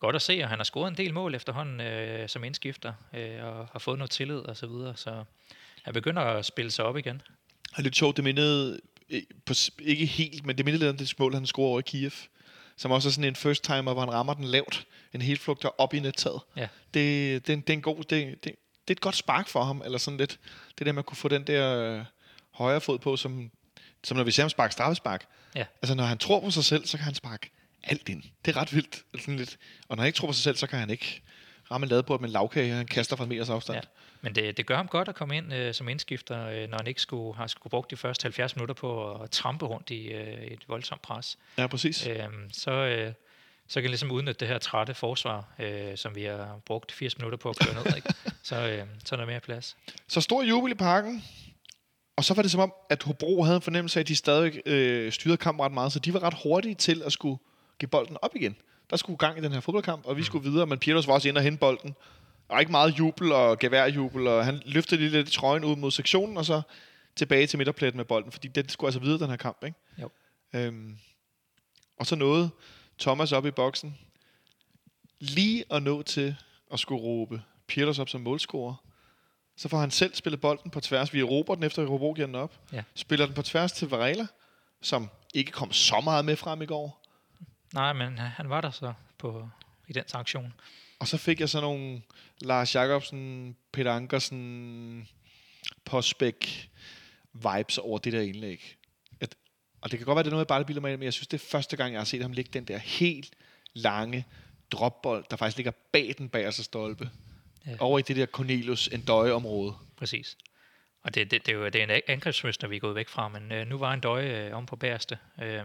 godt at se, og han har scoret en del mål efterhånden øh, som indskifter, øh, og har fået noget tillid og så videre, så han begynder at spille sig op igen. Og lidt sjovt, det mindede, eh, på, ikke helt, men det mindede lidt om det mål, han scorer over i Kiev. Som også er sådan en first timer, hvor han rammer den lavt. En helt flugter op i nettaget. Ja. Det, det, er en- det, er en god, det, det, det er et godt spark for ham, eller sådan lidt. Det der med at kunne få den der øh, højre fod på, som, som når vi ser ham sparke straffespark. Ja. Altså når han tror på sig selv, så kan han sparke alt ind. Det er ret vildt. Sådan lidt. Og når han ikke tror på sig selv, så kan han ikke ramme en ladebord med en lavkage, han kaster fra en meters afstand. Ja. Men det, det gør ham godt at komme ind øh, som indskifter, øh, når han ikke skulle, har skulle brugt de første 70 minutter på at trampe rundt i øh, et voldsomt pres. Ja, præcis. Øhm, så, øh, så kan han ligesom udnytte det her trætte forsvar, øh, som vi har brugt 80 minutter på at køre ned. Ikke? Så, øh, så er der mere plads. Så stor jubel i parken, og så var det som om, at Hobro havde en fornemmelse af, at de stadig øh, styrede kampen ret meget, så de var ret hurtige til at skulle give bolden op igen. Der skulle gang i den her fodboldkamp, og vi mm. skulle videre, men Pietos var også inde og hente bolden. Var ikke meget jubel og geværjubel, og han løftede lige lidt trøjen ud mod sektionen, og så tilbage til midterpletten med bolden, fordi den skulle altså videre, den her kamp, ikke? Jo. Øhm, og så nåede Thomas op i boksen, lige at nå til at skulle råbe Pietos op som målscorer. Så får han selv spillet bolden på tværs. Vi erobrer den efter, at Hobro giver den op. Ja. Spiller den på tværs til Varela, som ikke kom så meget med frem i går. Nej, men han var der så på, i den aktion. Og så fik jeg sådan nogle Lars Jacobsen, Peter Ankersen, Postbæk vibes over det der indlæg. At, og det kan godt være, det er noget, jeg bare bilder mig ind, men jeg synes, det er første gang, jeg har set ham lægge den der helt lange dropbold, der faktisk ligger bag den bagerste stolpe. Ja. Over i det der Cornelius Endøje-område. Præcis. Og det, det, det, er jo det er en angrebsmønster, vi er gået væk fra, men øh, nu var en døje øh, om på bagerste. Øh,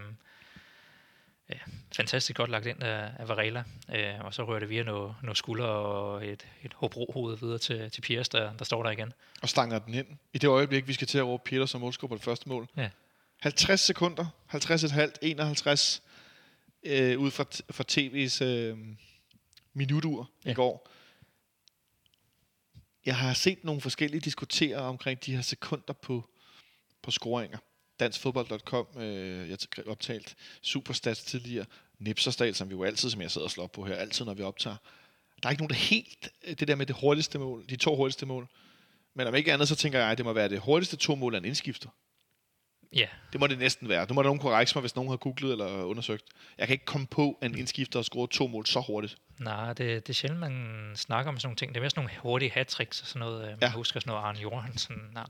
ja, fantastisk godt lagt ind af, af Varela, øh, og så rører det via noget, noget skulder og et, et Hobro-hoved videre til, til Piers, der, der står der igen. Og stanger den ind. I det øjeblik, vi skal til at råbe Peter som målscorer på det første mål. Ja. 50 sekunder, 50,5, 51, øh, ud fra, fra tv's øh, minutur ja. i går. Jeg har set nogle forskellige diskutere omkring de her sekunder på, på scoringer. Danskfodbold.com, øh, jeg har optalt Superstats tidligere, Nipsersdal, som vi jo altid, som jeg sidder og slår på her, altid når vi optager. Der er ikke nogen, der helt, øh, det der med det hurtigste mål, de to hurtigste mål. Men om ikke andet, så tænker jeg, at det må være det hurtigste to mål af en indskifter. Ja, Det må det næsten være. Nu må der nogen korrekse mig, hvis nogen har googlet eller undersøgt. Jeg kan ikke komme på, at en indskifter har scoret to mål så hurtigt. nej, det, det er sjældent, man snakker om sådan nogle ting. Det er mere sådan nogle hurtige hat og sådan noget. øh, Man ja. husker sådan noget Arne Johansen. Nej,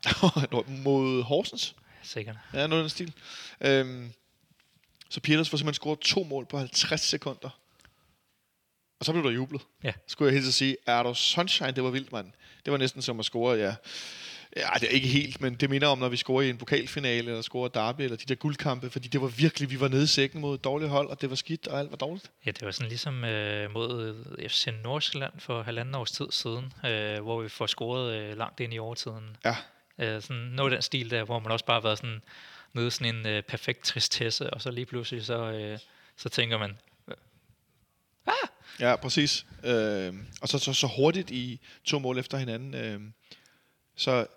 Mod Horsens. Sikkert. Ja, noget af den stil. Øhm, så Peters får simpelthen scoret to mål på 50 sekunder. Og så blev der jublet. Ja. Skulle jeg helt sige, er du sunshine, det var vildt, mand. Det var næsten som at score, ja. Ja, det er ikke helt, men det minder om, når vi scorer i en pokalfinale, eller scorer derby, eller de der guldkampe, fordi det var virkelig, vi var nede i sækken mod et dårligt hold, og det var skidt, og alt var dårligt. Ja, det var sådan ligesom øh, mod FC Nordsjælland for halvanden års tid siden, øh, hvor vi får scoret øh, langt ind i overtiden. Ja. Øh, sådan noget den stil der, hvor man også bare har været sådan, nede sådan en øh, perfekt tristesse, og så lige pludselig så, øh, så tænker man, ah! Ja, præcis. Øh, og så, så, så hurtigt i to mål efter hinanden. Øh, så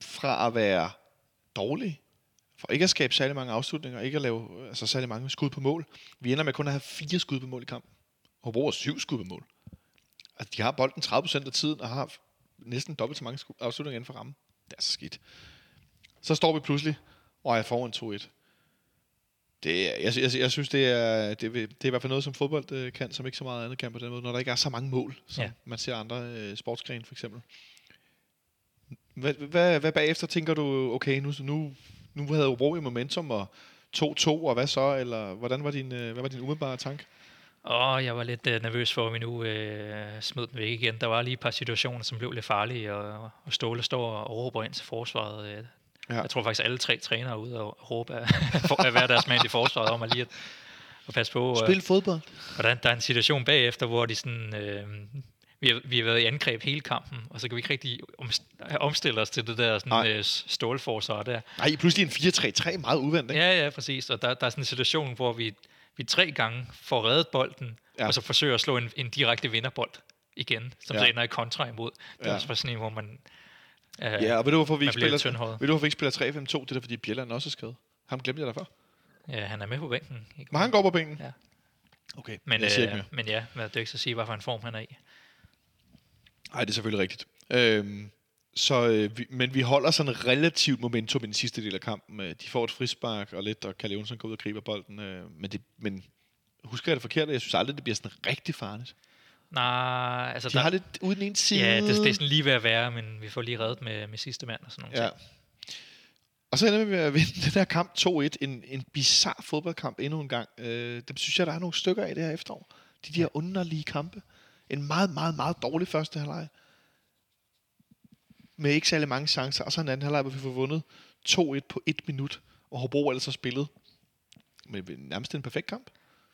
fra at være dårlig, for ikke at skabe særlig mange afslutninger, ikke at lave altså, særlig mange skud på mål. Vi ender med kun at have fire skud på mål i kampen. Hobro har syv skud på mål. Altså, de har bolden 30% af tiden, og har næsten dobbelt så mange afslutninger inden for rammen. Det er så skidt. Så står vi pludselig, og er foran 2-1. Det, jeg, jeg, jeg synes, det er, det, det er i hvert fald noget, som fodbold øh, kan, som ikke så meget andet kan på den måde, når der ikke er så mange mål, som ja. Ja. man ser andre øh, sportsgrene for eksempel. Hvad, hvad, hvad bagefter tænker du, okay, nu, nu, nu havde Hobro i momentum, og 2-2, og hvad så? Eller hvordan var din, øh, hvad var din umiddelbare tanke? Åh, jeg var lidt øh, nervøs for, at vi nu øh, smed den væk igen. Der var lige et par situationer, som blev lidt farlige, og, og Ståle står og råber ind til forsvaret. Øh. Ja. Jeg tror faktisk, alle tre trænere er ude og råbe af, af hver deres mand i forsvaret om at lige at, at passe på. øh, Spil fodbold. hvordan der er en situation bagefter, hvor de sådan, øh, vi, har, vi har været i angreb hele kampen, og så kan vi ikke rigtig omst- omstille os til det der sådan, Nej. øh, stålforsvar der. Nej, pludselig en 4-3-3, meget uventet. ikke? Ja, ja, præcis. Og der, der er sådan en situation, hvor vi, vi tre gange får reddet bolden, Ja. og så forsøger at slå en, en direkte vinderbold igen, som Ja. så ender i kontra imod. Det er Ja. også bare sådan en, hvor man... Øh, Ja, og ved du, hvorfor vi ikke spiller, ved du, hvorfor vi ikke spiller 3-5-2? Det er fordi Bjelland også er skadet. Ham glemte jeg derfor. ja, han er med på bænken. Ikke? Men han går på bænken. Ja. Okay, Men, jeg siger ikke øh, mere. men ja, det er ikke så at sige, hvad for en form han er i. Nej, det er selvfølgelig rigtigt. Øhm, så, øh, vi, men vi holder sådan relativt momentum i den sidste del af kampen. Øh, De får et frispark og lidt, og Kalle Jonsson går ud og griber bolden. Øh, men, det, men husker jeg det forkert? Jeg synes aldrig, det bliver sådan rigtig farligt. Nej, altså De har lidt ude den ene side. Ja, det, det er sådan lige ved at være, men vi får lige reddet med, med sidste mand og sådan nogle Ja. ting. Og så ender vi med at vinde den her kamp 2-1. En, en bizarre fodboldkamp endnu en gang. Øh, dem synes jeg, der er nogle stykker af det her efterår. De der underlige kampe. En meget, meget, meget dårlig første halvleg. Med ikke særlig mange chancer. Og så en anden halvleg, hvor vi får vundet 2-1 på et minut. Og Hobro har spillet. Men nærmest en perfekt kamp.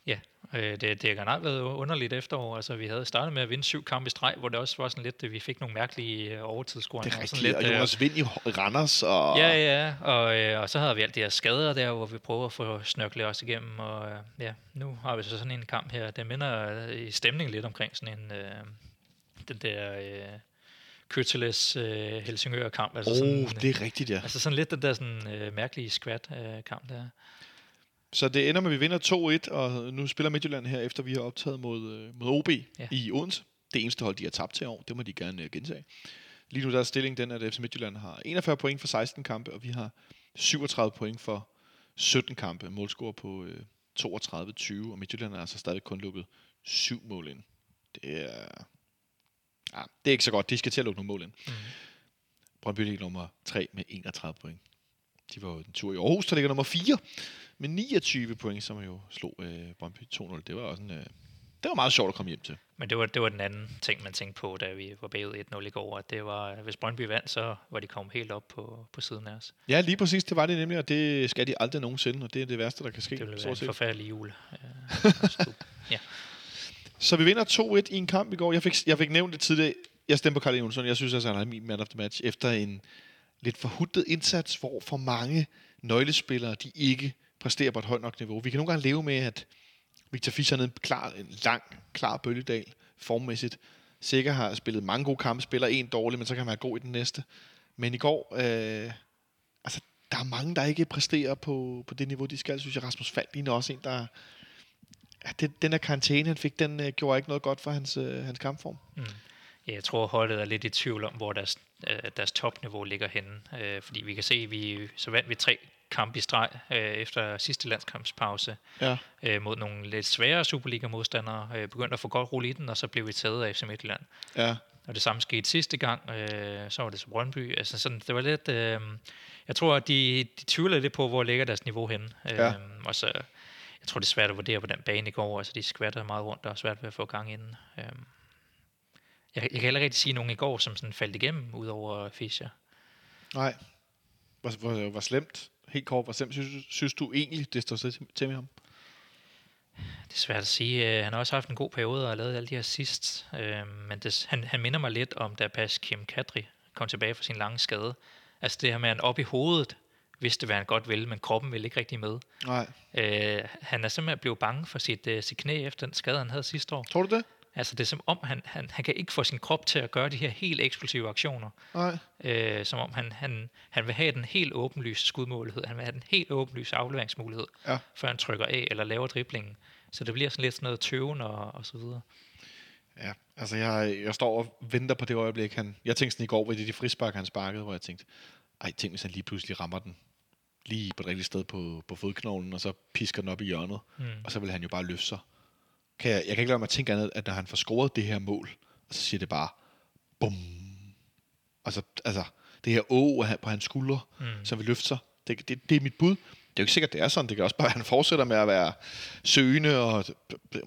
Ja, øh, det, det har generelt været underligt efterår. Altså, vi havde startet med at vinde syv kampe i streg, hvor det også var sådan lidt, at vi fik nogle mærkelige øh, overtidsscoringer. Det er og sådan rigtigt. Og øh, Jonas Vind i Randers. Og... Ja, ja, og, øh, og så havde vi alt de her skader der, hvor vi prøver at få snørklet os igennem, og øh, ja, nu har vi så sådan en kamp her, det minder øh, i stemning lidt omkring sådan en, øh, den der øh, Køteles øh, Helsingør-kamp. Altså, oh, sådan, det er rigtigt, ja. altså sådan lidt den der sådan, øh, mærkelige squat-kamp der. Så det ender med, at vi vinder 2-1, og nu spiller Midtjylland her, efter vi har optaget mod, øh, mod OB ja. I Odense. Det eneste hold, de har tabt til år, det må de gerne øh, gentage. Lige nu der er stillingen den, at FC Midtjylland har 41 point for 16 kampe, og vi har 37 point for 17 kampe. Målscore på øh, 32-20, og Midtjylland har altså stadig kun lukket syv mål ind. Det er... Ja, det er ikke så godt. De skal til at lukke nogle mål ind. Mm. Brøndby ligger nummer 3 med 31 point. De var jo den tur i Aarhus, der ligger nummer 4 med 29 point, som jo slog øh, Brøndby 2-0. Det var også en, øh, det var meget sjovt at komme hjem til. Men det var, det var den anden ting, man tænkte på, da vi var bagud 1-0 i går, at det var, hvis Brøndby vandt, så var de kommet helt op på, på siden af os. Ja, lige præcis. Det var det nemlig, og det skal de aldrig nogensinde, og det er det værste, der kan ske. Det ville være en forfærdelig jul. Øh, Så vi vinder 2-1 i en kamp i går. Jeg fik, jeg fik nævnt det tidligere. Jeg stemte på Karl Jonsson. Jeg synes, altså, han er min man of the match. Efter en lidt forhudtet indsats, hvor for mange nøglespillere, de ikke præsterer på et højt nok niveau. Vi kan nogle gange leve med, at Victor Fischer er en, klar, en lang, klar bølgedal formmæssigt. Sikker har spillet mange gode kampe, spiller en dårlig, men så kan man være god i den næste. Men i går, øh, altså, der er mange, der ikke præsterer på, på det niveau, de skal. Jeg Synes jeg, Rasmus Falk ligner også en, der... Ja, det, den der karantæne, han fik, den øh, gjorde ikke noget godt for hans, øh, hans kampform. Mm. Ja, jeg tror, holdet er lidt i tvivl om, hvor deres, øh, deres topniveau ligger henne. Øh, fordi vi kan se, at vi så vandt vi tre kampe i streg øh, efter sidste landskampspause Ja. øh, mod nogle lidt svære Superliga-modstandere. Øh, begyndte at få godt rulle i den, og så blev vi taget af FC Midtjylland. Ja. Og det samme skete sidste gang, øh, så var det så Brøndby. Altså sådan, det var lidt... Øh, jeg tror, at de, de tvivler lidt på, hvor ligger deres niveau henne. Ja. Øh, og så, tror, det er svært at vurdere på den bane i går. Altså, de skvatter meget rundt og er svært ved at få gang inden. Øh, jeg, jeg kan heller ikke sige nogen i går, som sådan faldt igennem, udover Fischer. Nej. Hvor, hvor, hvor slemt, helt kort, hvor slemt synes, synes du egentlig, det står til, til med ham? Det er svært at sige. Øh, Han har også haft en god periode og har lavet alle de her sidst. Øh, Men det, han, han minder mig lidt om, da Pas Kim Kadri kom tilbage fra sin lange skade. Altså det her med, at han op i hovedet vidste, hvad han godt ville, men kroppen ville ikke rigtig med. Nej. Øh, han er simpelthen blevet bange for sit, uh, sit knæ efter den skade, han havde sidste år. Tror du det? Altså det er som om, han, han, han kan ikke få sin krop til at gøre de her helt eksplosive aktioner. Nej. Øh, som om han, han, han vil have den helt åbenlyse skudmulighed. Han vil have den helt åbenlyse afleveringsmulighed, Ja. før han trykker af eller laver driblingen. Så det bliver sådan lidt sådan noget tøven og, og så videre. Ja, altså jeg, jeg står og venter på det øjeblik, han... Jeg tænkte sådan i går, hvor det de frispark, han sparkede, hvor jeg tænkte, ej, tænk hvis han lige pludselig rammer den lige på et rigtigt sted på, på fodknoglen, og så pisker den op i hjørnet, Mm. og så vil han jo bare løfte sig. Kan jeg, jeg kan ikke lade mig at tænke andet, at når han får scoret det her mål, og så siger det bare, bum. Altså, altså det her å på hans skuldre, Mm. som vil løfte sig, det, det, det er mit bud. Det er jo ikke sikkert, det er sådan. Det kan også bare være, at han fortsætter med at være søgende og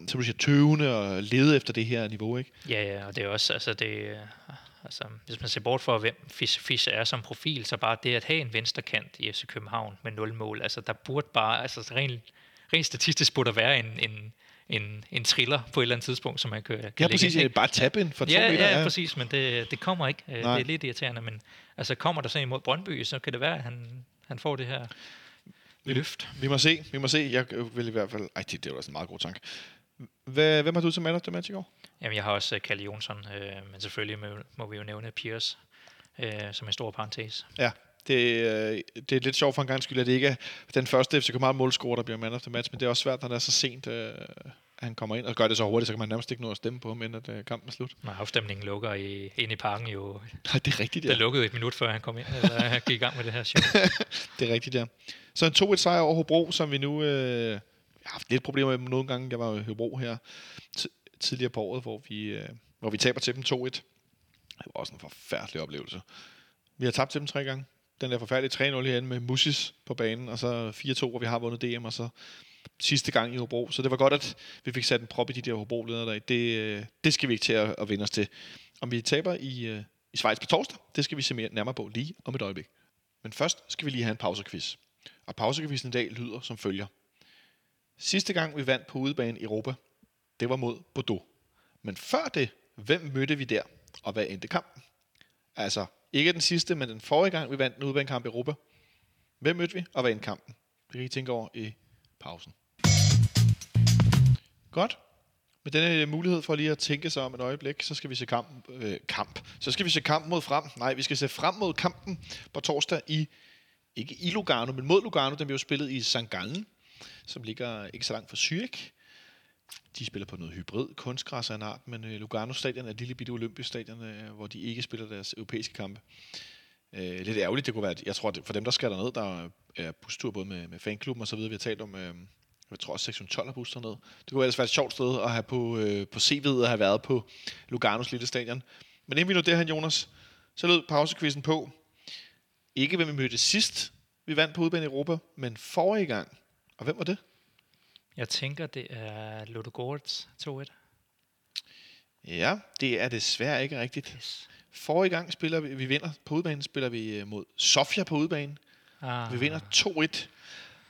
som du siger, tøvende og lede efter det her niveau, ikke? Ja, ja, og det er også, altså det, altså, hvis man ser bort fra, hvem Fisch, Fisch er som profil, så bare det at have en venstre kant i FC København med nul mål, altså der burde bare, altså rent, rent statistisk burde der være en, en, en, en triller på et eller andet tidspunkt, som man kan, kan Ja, præcis. ind, Ja, bare tab ind for to Ja, meter. ja, præcis, men det, det kommer ikke. Øh, Nej. Det er lidt irriterende, men altså kommer der så imod Brøndby, så kan det være, at han, han får det her løft. Vi må se, vi må se. Jeg vil i hvert fald... Ej, det, det var også en meget god tanke. Hvad, hvem har du til man of the match i går? Jamen, jeg har også uh, Kalle Jonsson, øh, men selvfølgelig må, må vi jo nævne Piers øh, som en stor parentes. Ja, det, øh, det er lidt sjovt for en gang skyld, at det ikke er den første FC København målscorer, der bliver man of the match, men det er også svært, når det er så sent, øh, at han kommer ind, og gør det så hurtigt, så kan man nærmest ikke nå at stemme på ham, inden at øh, kampen er slut. Når afstemningen lukker i, ind i parken jo, Nej, det er rigtigt, ja. ja. det lukkede et minut før han kom ind, eller gik i gang med det her show. Det er rigtigt, ja. Så en 2-1 sejr over Hobro, som vi nu øh, har haft lidt problemer med nogle gange. Jeg var i Hobro her t- tidligere på året, hvor vi, øh, hvor vi taber til dem 2-1. Det var også en forfærdelig oplevelse. Vi har tabt til dem tre gange. Den der forfærdelige 3-0 herinde med Musis på banen, og så 4-2, hvor vi har vundet DM, og så sidste gang i Hobro. Så det var godt, at vi fik sat en prop i de der Hobro-ledere der. Det, øh, det skal vi ikke til at, at vende os til. Om vi taber i, øh, i Schweiz på torsdag, det skal vi se mere nærmere på lige om et øjeblik. Men først skal vi lige have en pausequiz. Og pausekvisten i dag lyder som følger. Sidste gang vi vandt på udebane i Europa, det var mod Bordeaux. Men før det, hvem mødte vi der, og hvad endte kampen? Altså, ikke den sidste, men den forrige gang vi vandt en udebanekamp i Europa. Hvem mødte vi, og hvad endte kampen? Det kan I tænke over i pausen. Godt. Med denne øh, mulighed for lige at tænke sig om et øjeblik, så skal vi se kamp, øh, kamp. Så skal vi se kamp mod frem. Nej, vi skal se frem mod kampen på torsdag i ikke i Lugano, men mod Lugano, den bliver jo spillet i St. Gallen, som ligger ikke så langt fra Zürich. De spiller på noget hybrid, kunstgræs af en art, men øh, Lugano stadion er et lille bitte olympisk stadion, øh, hvor de ikke spiller deres europæiske kampe. Øh, lidt ærgerligt, det kunne være, at jeg tror, at for dem, der skal derned, der er bustur både med, med fanklubben og så videre, vi har talt om, øh, jeg tror også 612 bus ned. Det kunne ellers være et sjovt sted at have på, øh, på CV'et at have været på Luganos lille stadion. Men inden vi nu derhen, Jonas, så lød pausekvisten på. Ikke hvem vi mødte sidst, vi vandt på udbanen i Europa, men forrige gang. Og hvem var det? Jeg tænker, det er Ludogorets 2-1. Ja, det er desværre ikke rigtigt. Yes. Forrige gang spiller vi, vi vinder på udbanen, spiller vi øh, mod Sofia på udbanen. Ah, Vi vinder 2-1.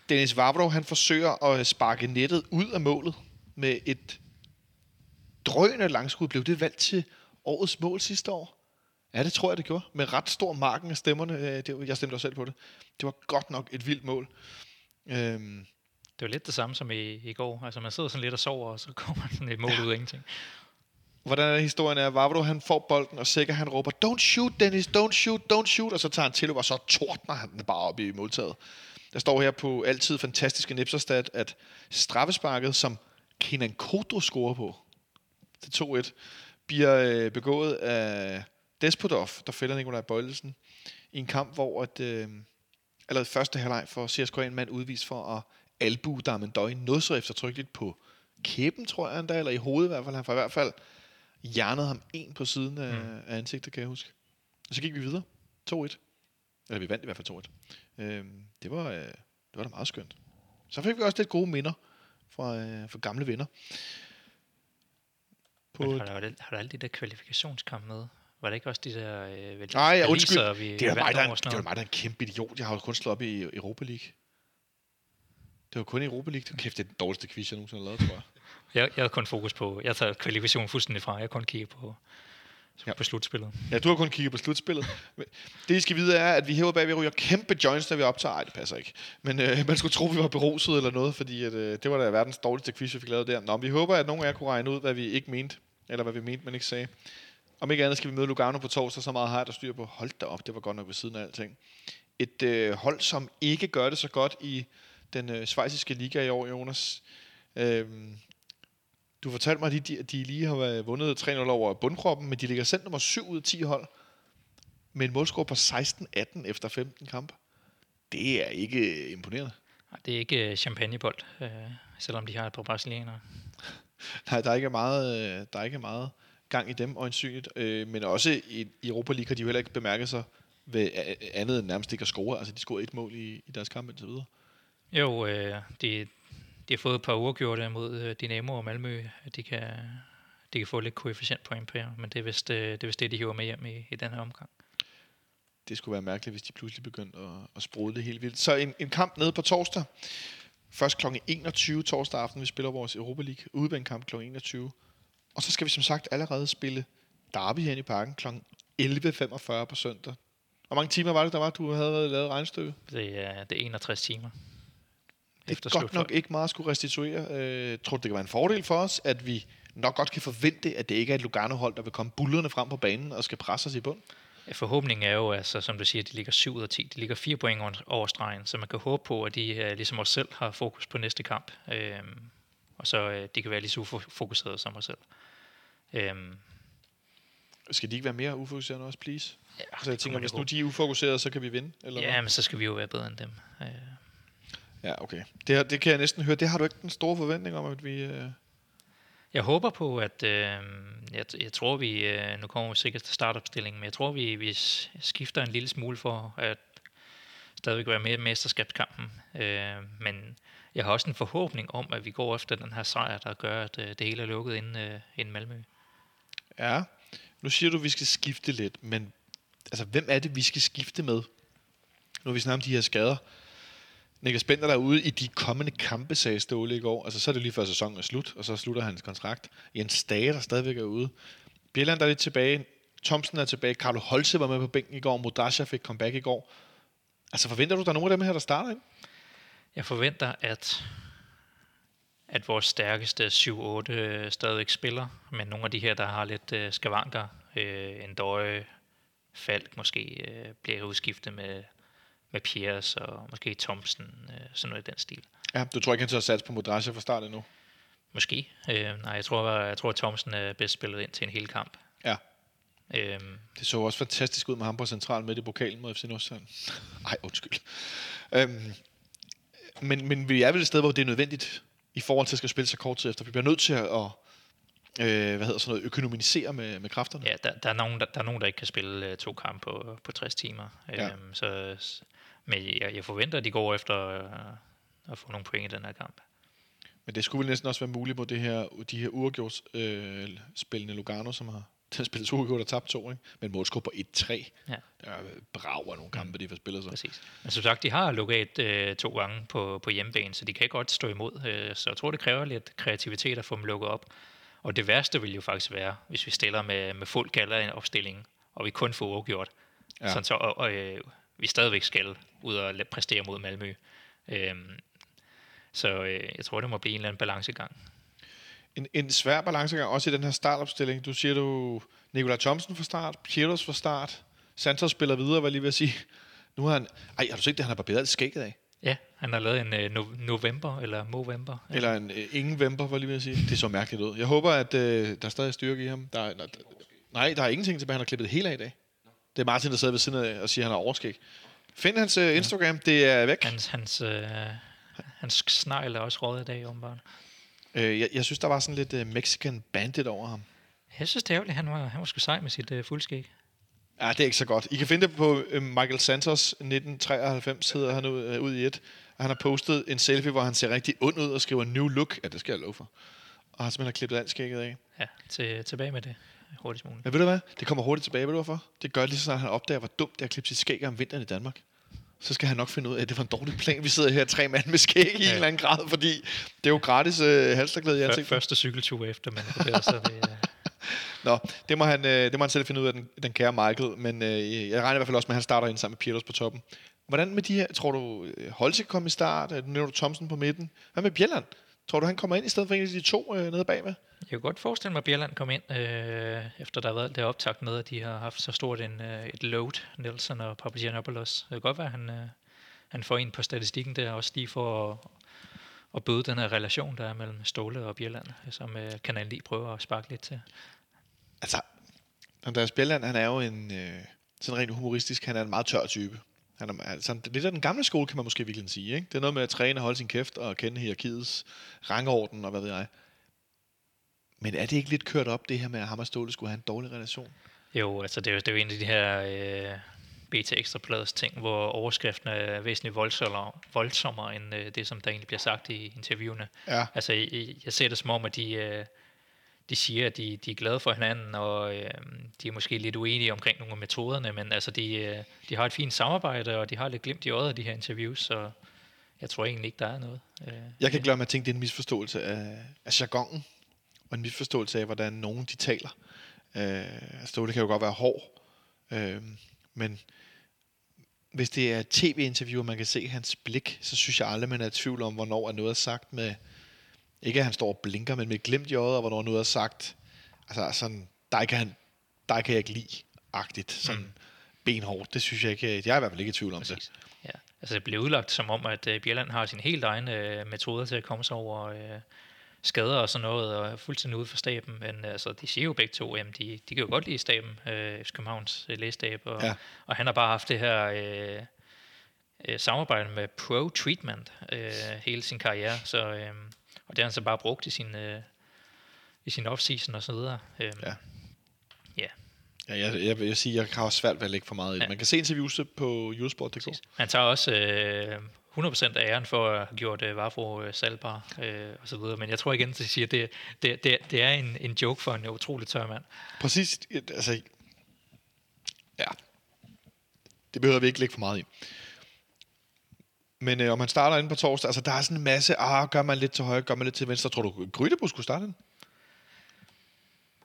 Dennis Vavro, han forsøger at sparke nettet ud af målet med et drønende langskud. Blev det valgt til årets mål sidste år? Ja, det tror jeg, det gjorde. Med ret stor marken af stemmerne. Øh, det, jeg stemte også selv på det. Det var godt nok et vildt mål. Øhm, Det var lidt det samme som i, i går. Altså man sidder sådan lidt og sover, og så kommer sådan et mål ud af ingenting. hvordan er historien er, Vavro han får bolden, og Sikker han råber, don't shoot Dennis, don't shoot, don't shoot, og så tager han til, og så tordner han den bare op i måltaget. Der står her på altid fantastiske Nipserstad, at straffesparket, som Kenan Kodro scorer på, til 2-1, bliver øh, begået af Despodov, der fælder Nikolaj Bøjlesen, i en kamp, hvor at, øh, allerede første halvleg for CSK en mand udvist for at albu Darmendøj noget så eftertrykkeligt på kæben, tror jeg endda, eller i hovedet i hvert fald. Han får i hvert fald hjernede ham en på siden af, mm. af ansigtet, kan jeg huske. Og så gik vi videre. 2-1. Eller vi vandt i hvert fald 2-1. Øhm, det, var, øh, det var da meget skønt. Så fik vi også lidt gode minder fra, øh, fra gamle venner. På, Men har, der, har der alle de der kvalifikationskampe med? Var det ikke også de der øh, vel, Nej, ja, undskyld. vi det er mig, der, en- det var mig, der er en kæmpe idiot. Jeg har jo kun slået op i Europa League. Det var kun i Europa League. Kæft, det er den dårligste quiz, jeg nogensinde har lavet, tror jeg. Jeg, jeg havde kun fokus på, jeg tager kvalifikation fuldstændig fra, jeg kun kigger på, Ja. på slutspillet. Ja, du har kun kigget på slutspillet. Det, I skal vide, er, at vi herude bagved ryger kæmpe joints, når vi optager. Ej, det passer ikke. Men øh, man skulle tro, vi var beruset eller noget, fordi at, øh, det var da verdens dårligste quiz, vi fik lavet der. Nå, men vi håber, at nogen af jer kunne regne ud, hvad vi ikke mente. Eller hvad vi mente, men ikke sagde. Om ikke andet skal vi møde Lugano på torsdag, så meget har jeg der styr på. Hold da op, det var godt nok ved siden af alting. Et øh, hold, som ikke gør det så godt i den øh, svejsiske liga i år, Jonas. Øhm, du fortalte mig, at de, de, lige har været- vundet 3-0 over bundkroppen, men de ligger selv nummer 7 ud af 10 hold med en målscore på 16-18 efter 15 kampe. Det er ikke imponerende. Nej, Det er ikke øh, champagnebold, øh, selvom de har et par brasilianere. Nej, der er ikke meget, øh, der er ikke meget gang i dem, øjensynligt. Øh, men også i, i Europa League har de jo heller ikke bemærket sig ved andet end nærmest ikke at score. Altså, de scorede et mål i, i deres kamp indtil videre. Jo, øh, de, de har fået et par uafgjorte mod øh, Dynamo og Malmø. De kan, de kan få lidt koefficientpoint på jer, men det er vist, øh, det, er vist det, de hiver med hjem i, i den her omgang. Det skulle være mærkeligt, hvis de pludselig begyndte at, at sprudle helt vildt. Så en, en kamp nede på torsdag. Først kl. 21 torsdag aften, vi spiller vores Europa League udebanekamp kl. 21. Og så skal vi som sagt allerede spille Derby her i parken kl. 11.45 på søndag. Hvor mange timer var det, der var, du havde lavet regnstykket? Det er, det er 61 timer. Det er godt nok ikke meget at skulle restituere. Øh, tror du, det kan være en fordel for os, at vi nok godt kan forvente, at det ikke er et Lugano-hold, der vil komme bullerne frem på banen og skal presse os i bund? Forhåbningen er jo, altså, som du siger, de ligger 7 ud af 10. De ligger 4 point over- stregen, så man kan håbe på, at de, øh, ligesom os selv, har fokus på næste kamp. Øhm, og så øh, de kan være lige så ufokuserede som os selv. Øhm, Skal de ikke være mere ufokuserede end os, please? ja, Så jeg det tænker, hvis nu de er ufokuserede, så kan vi vinde? Eller hvad? Ja, men så skal vi jo være bedre end dem. Øh, Ja, okay. Det, det kan jeg næsten høre. Det har du ikke den store forventning om, at vi... Øh... Jeg håber på, at øh, jeg, jeg tror, vi, øh, nu kommer vi sikkert til startopstillingen, men jeg tror, vi, vi skifter en lille smule for at stadigvæk være med i mesterskabskampen. Øh, men jeg har også en forhåbning om, at vi går efter den her sejr, der gør, at øh, det hele er lukket inden, øh, inden Malmø. Ja, nu siger du, at vi skal skifte lidt, men altså, hvem er det, vi skal skifte med? Nu har vi snakket om de her skader. Niklas Bender der er ude i de kommende kampe, sagde Ståle i går. Altså, så er det lige før sæsonen er slut, og så slutter hans kontrakt. Jens Stage, der stadigvæk er ude. Bjelland der er lidt tilbage. Thomsen er tilbage. Carlo Holse var med på bænken i går. Modasha fik comeback i går. Altså, forventer du, der er nogen af dem her, der starter ind? Jeg forventer, at, at vores stærkeste 7-8 øh, stadigvæk spiller, men nogle af de her, der har lidt øh, skavanker, øh, en døje, Falk måske, øh, bliver udskiftet med, med Piers og måske Thomsen, øh, sådan noget i den stil. Ja, du tror ikke, han tager sats på Modasha fra start endnu? Måske. Øh, nej, jeg tror, jeg tror, at Thomsen er bedst spillet ind til en hel kamp. Ja. Øhm, Det så også fantastisk ud med ham på central midt i pokalen mod FC Nordsjælland. Ej, undskyld. Øhm, men, men vi er vel et sted, hvor det er nødvendigt i forhold til at skal spille så kort tid efter. Vi bliver nødt til at, at øh, hvad hedder sådan noget, økonomisere med, med kræfterne. Ja, der, der, er nogen, der, der er nogen, der ikke kan spille øh, to kampe på, på 60 timer. Ja. Øhm, så, men jeg, jeg forventer, at de går efter øh, at få nogle point i den her kamp. Men det skulle vel næsten også være muligt på det her, de her uafgjort øh, spillende Lugano, som har spillet to uafgjort og tabt to, ikke? men målscore på 1-3. Ja. Der er brav af nogle kampe, de får spillet sig. Præcis. Men som sagt, de har lukket øh, to gange på, på hjemmebane, så de kan godt stå imod. Øh, så jeg tror, det kræver lidt kreativitet at få dem lukket op. Og det værste vil jo faktisk være, hvis vi stiller med, med fuld gala i en opstilling, og vi kun får uafgjort. Ja. Sådan så, og, og øh, vi stadigvæk skal ud og præstere mod Malmø. Øhm, så øh, jeg tror, det må blive en eller anden balancegang. En, en svær balancegang, også i den her startopstilling. Du siger du Nikolaj Thomsen fra start, Pietos fra start, Santos spiller videre, hvad jeg lige vil sige. Nu har han... Ej, har du set det, han har barberet skægget af? Ja, han har lavet en øh, no- november, eller Movember. Eller en øh, ingen vemper, hvad jeg lige vil sige. Det så mærkeligt ud. Jeg håber, at øh, der er stadig styrke i ham. Der, er- der, nej, der er ingenting tilbage. Han har klippet hele af i dag. Det er Martin, der sidder ved siden af og siger, at han har overskæg. Find hans øh, Instagram. Det er væk. Hans, hans, øh, hans snegl er også rådet i dag, åbenbart. Øh, jeg, jeg synes, der var sådan lidt øh, Mexican bandit over ham. Jeg synes, det er ærgerligt. Han var, han var sgu sej med sit øh, fuldskæg. Ja, det er ikke så godt. I kan finde det på øh, Michael Santos 1993, hedder han ud, øh, ud i et. Og han har postet en selfie, hvor han ser rigtig ond ud og skriver new look. Ja, det skal jeg love for. Og har simpelthen klippet alt skægget af. Ja, til, tilbage med det hurtigst muligt. Men ved du hvad? Det kommer hurtigt tilbage, ved du hvorfor? Det gør lige så snart, han opdager, hvor dumt det er at klippe sit skæg om vinteren i Danmark. Så skal han nok finde ud af, at det var en dårlig plan. Vi sidder her tre mand med skæg i ja. en eller anden grad, fordi det er jo gratis øh, halsterklæde i ansigtet. første cykeltur efter, det er så det, øh, Nå, det må, han, øh, det må han selv finde ud af, den, den kære Michael. Men øh, jeg regner i hvert fald også med, at han starter ind sammen med Peters på toppen. Hvordan med de her, tror du, øh, kan komme i start? Nu nævner du Thomsen på midten. Hvad med Bjelland? Tror du, han kommer ind i stedet for en af de to øh, nede bagved? Jeg kan godt forestille mig, at Bjelland kom ind, øh, efter der har været det optakt med, at de har haft så stort en, øh, et load, Nelson og Papagianopoulos. Det kan godt være, at han, øh, han får ind på statistikken der, også lige for at, at bøde den her relation, der er mellem Ståle og Bjelland, som øh, Kanal 9 prøver at sparke lidt til. Altså, Andreas Bjelland, han er jo en, øh, sådan rent humoristisk, han er en meget tør type. Han er altså, lidt af den gamle skole, kan man måske virkelig sige. Ikke? Det er noget med at træne og holde sin kæft og kende hierarkiets rangorden og hvad ved jeg. Men er det ikke lidt kørt op, det her med, at ham og Ståle skulle have en dårlig relation? Jo, altså det er jo, det er jo en af de her øh, BT Ekstrabladets ting, hvor overskriften er væsentligt voldsommere, voldsommere end øh, det, som der egentlig bliver sagt i interviewene. Ja. Altså, jeg, jeg ser det som om, at de, øh, de siger, at de, de er glade for hinanden, og øh, de er måske lidt uenige omkring nogle af metoderne, men altså, de, øh, de har et fint samarbejde, og de har lidt glimt i øjet af de her interviews, så jeg tror egentlig ikke, der er noget. Øh, Jeg kan ikke lade mig at tænke, det er en misforståelse af, af jargonen, og en misforståelse af, hvordan nogen de taler. Øh, Ståle kan jo godt være hård, øh, men hvis det er et tv-interview, og man kan se hans blik, så synes jeg aldrig, man er i tvivl om, hvornår er noget sagt med, ikke at han står og blinker, men med et glimt i øjet, og hvornår noget er sagt, altså sådan, dig kan, han, dig kan jeg ikke lide, agtigt, sådan mm. benhårdt, det synes jeg ikke, jeg er i hvert fald ikke i tvivl om det. Præcis. Ja. Altså det blev udlagt som om, at øh, Bjelland har sin helt egen øh, metoder til at komme sig over øh, skader og sådan noget, og er fuldstændig ude for staben. Men altså, de siger jo begge to, at de, de kan jo godt lide staben, øh, Københavns øh, lægestab, og, ja. og han har bare haft det her øh, øh, samarbejde med Pro Treatment øh, hele sin karriere, så, øh, og det har han så bare brugt i sin, øh, i sin off-season og så videre. Øh, Ja. ja. Ja, jeg, jeg vil sige, jeg har også svært ved at lægge for meget i det. Ja. Man kan se interviews på Eurosport.dk. Han tager også øh, 100% af æren for at have gjort øh, Vafro øh, salgbar øh, og så videre. Men jeg tror igen, at de siger, at det, det, det, det er en, en joke for en utrolig tør mand. Præcis. Altså, ja. Det behøver vi ikke lægge for meget i. Men øh, om han starter inde på torsdag, altså der er sådan en masse, ah, gør man lidt til højre, gør man lidt til venstre. Tror du, Grydebus skulle starte den?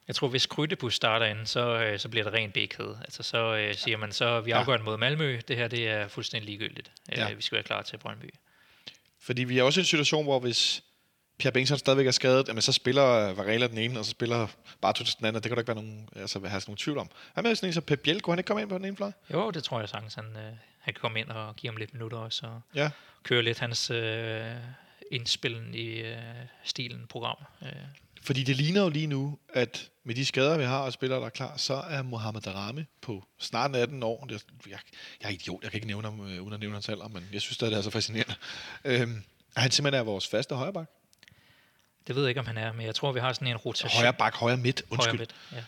Jeg tror, hvis Krydebus starter inden, så, øh, så bliver det rent bækhed. Altså så øh, siger man, så vi Ja. afgør den mod Malmø. Det her, det er fuldstændig ligegyldigt. Ja. Øh, vi skal være klar til Brøndby. Fordi vi er også i en situation, hvor hvis Pierre Bengtsson stadigvæk er skadet, jamen, så spiller Varela den ene, og så spiller Bartos den anden. Det kan der ikke være nogen, altså, have sådan nogen tvivl om. Hvad med sådan en som Pep Biel? Kunne han ikke komme ind på den ene fløj? Jo, det tror jeg sagtens, han, øh, han kan komme ind og give ham lidt minutter også, og Ja. køre lidt hans øh, indspillen i øh, stilen program. Øh, Fordi det ligner jo lige nu, at med de skader, vi har og spillere, der er klar, så er Mohamed Darami på snart 18 år. Er, jeg, jeg er idiot, jeg kan ikke nævne ham, øh, uden at nævne hans alder, men jeg synes, det er så fascinerende. Øhm, han simpelthen er vores faste højreback. Det ved jeg ikke, om han er, men jeg tror, vi har sådan en rotation. Højre bak, højre midt, Højre undskyld. midt, ja.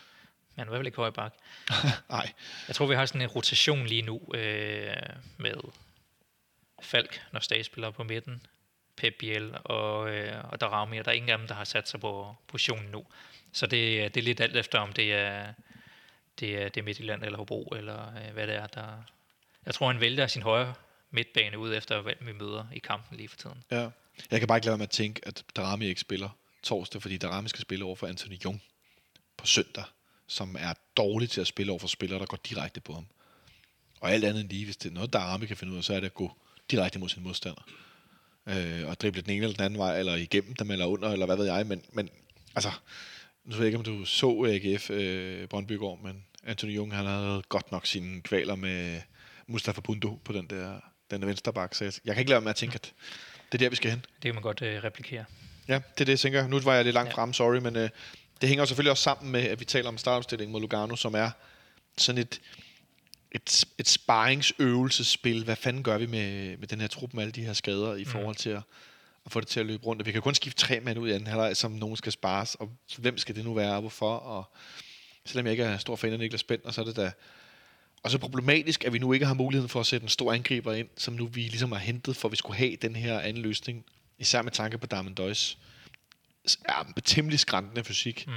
Men hvad vil ikke højre bak? Nej, Jeg tror, vi har sådan en rotation lige nu øh, med Falk, når Stage spiller på midten, Pep Biel og, øh, og Darami, og der er ingen af dem, der har sat sig på positionen nu. Så det, er- det er lidt alt efter, om det er, det er, det er Midtjylland eller Hobro, eller øh, hvad det er, der... Jeg tror, han vælger sin højre midtbane ud efter, hvem vi møder i kampen lige for tiden. Ja. Jeg kan bare ikke lade med at tænke, at Darami ikke spiller torsdag, fordi Darami skal spille over for Anthony Jung på søndag, som er dårlig til at spille over for spillere, der går direkte på ham. Og alt andet end lige, hvis det er noget, Darami kan finde ud af, så er det at gå direkte mod sin modstander. Øh, og drible den ene eller den anden vej, eller igennem dem, eller under, eller hvad ved jeg. Men, men altså, nu ved jeg ikke, om du så AGF øh, Brøndby går, men Anthony Jung, han havde godt nok sine kvaler med Mustafa Bundo på den der, den der venstre bak. Så jeg, jeg kan ikke lade med at tænke, at det er der, vi skal hen. Det kan man godt øh, replikere. Ja, det er det, jeg tænker. Nu var jeg lidt langt ja. frem, sorry, men øh, det hænger selvfølgelig også sammen med, at vi taler om startopstillingen mod Lugano, som er sådan et, et, et sparringsøvelsespil. Hvad fanden gør vi med, med den her trup med alle de her skader i forhold til at, at få det til at løbe rundt? Og vi kan kun skifte tre mand ud i anden halvleg, som nogen skal spares, og hvem skal det nu være, og hvorfor? Og selvom jeg ikke er stor fan af Niklas Bender, så er det da og så problematisk, at vi nu ikke har muligheden for at sætte en stor angriber ind, som nu vi ligesom har hentet, for vi skulle have den her anden løsning. Især med tanke på Darmen Døjs ja, temmelig skræntende fysik. Mm.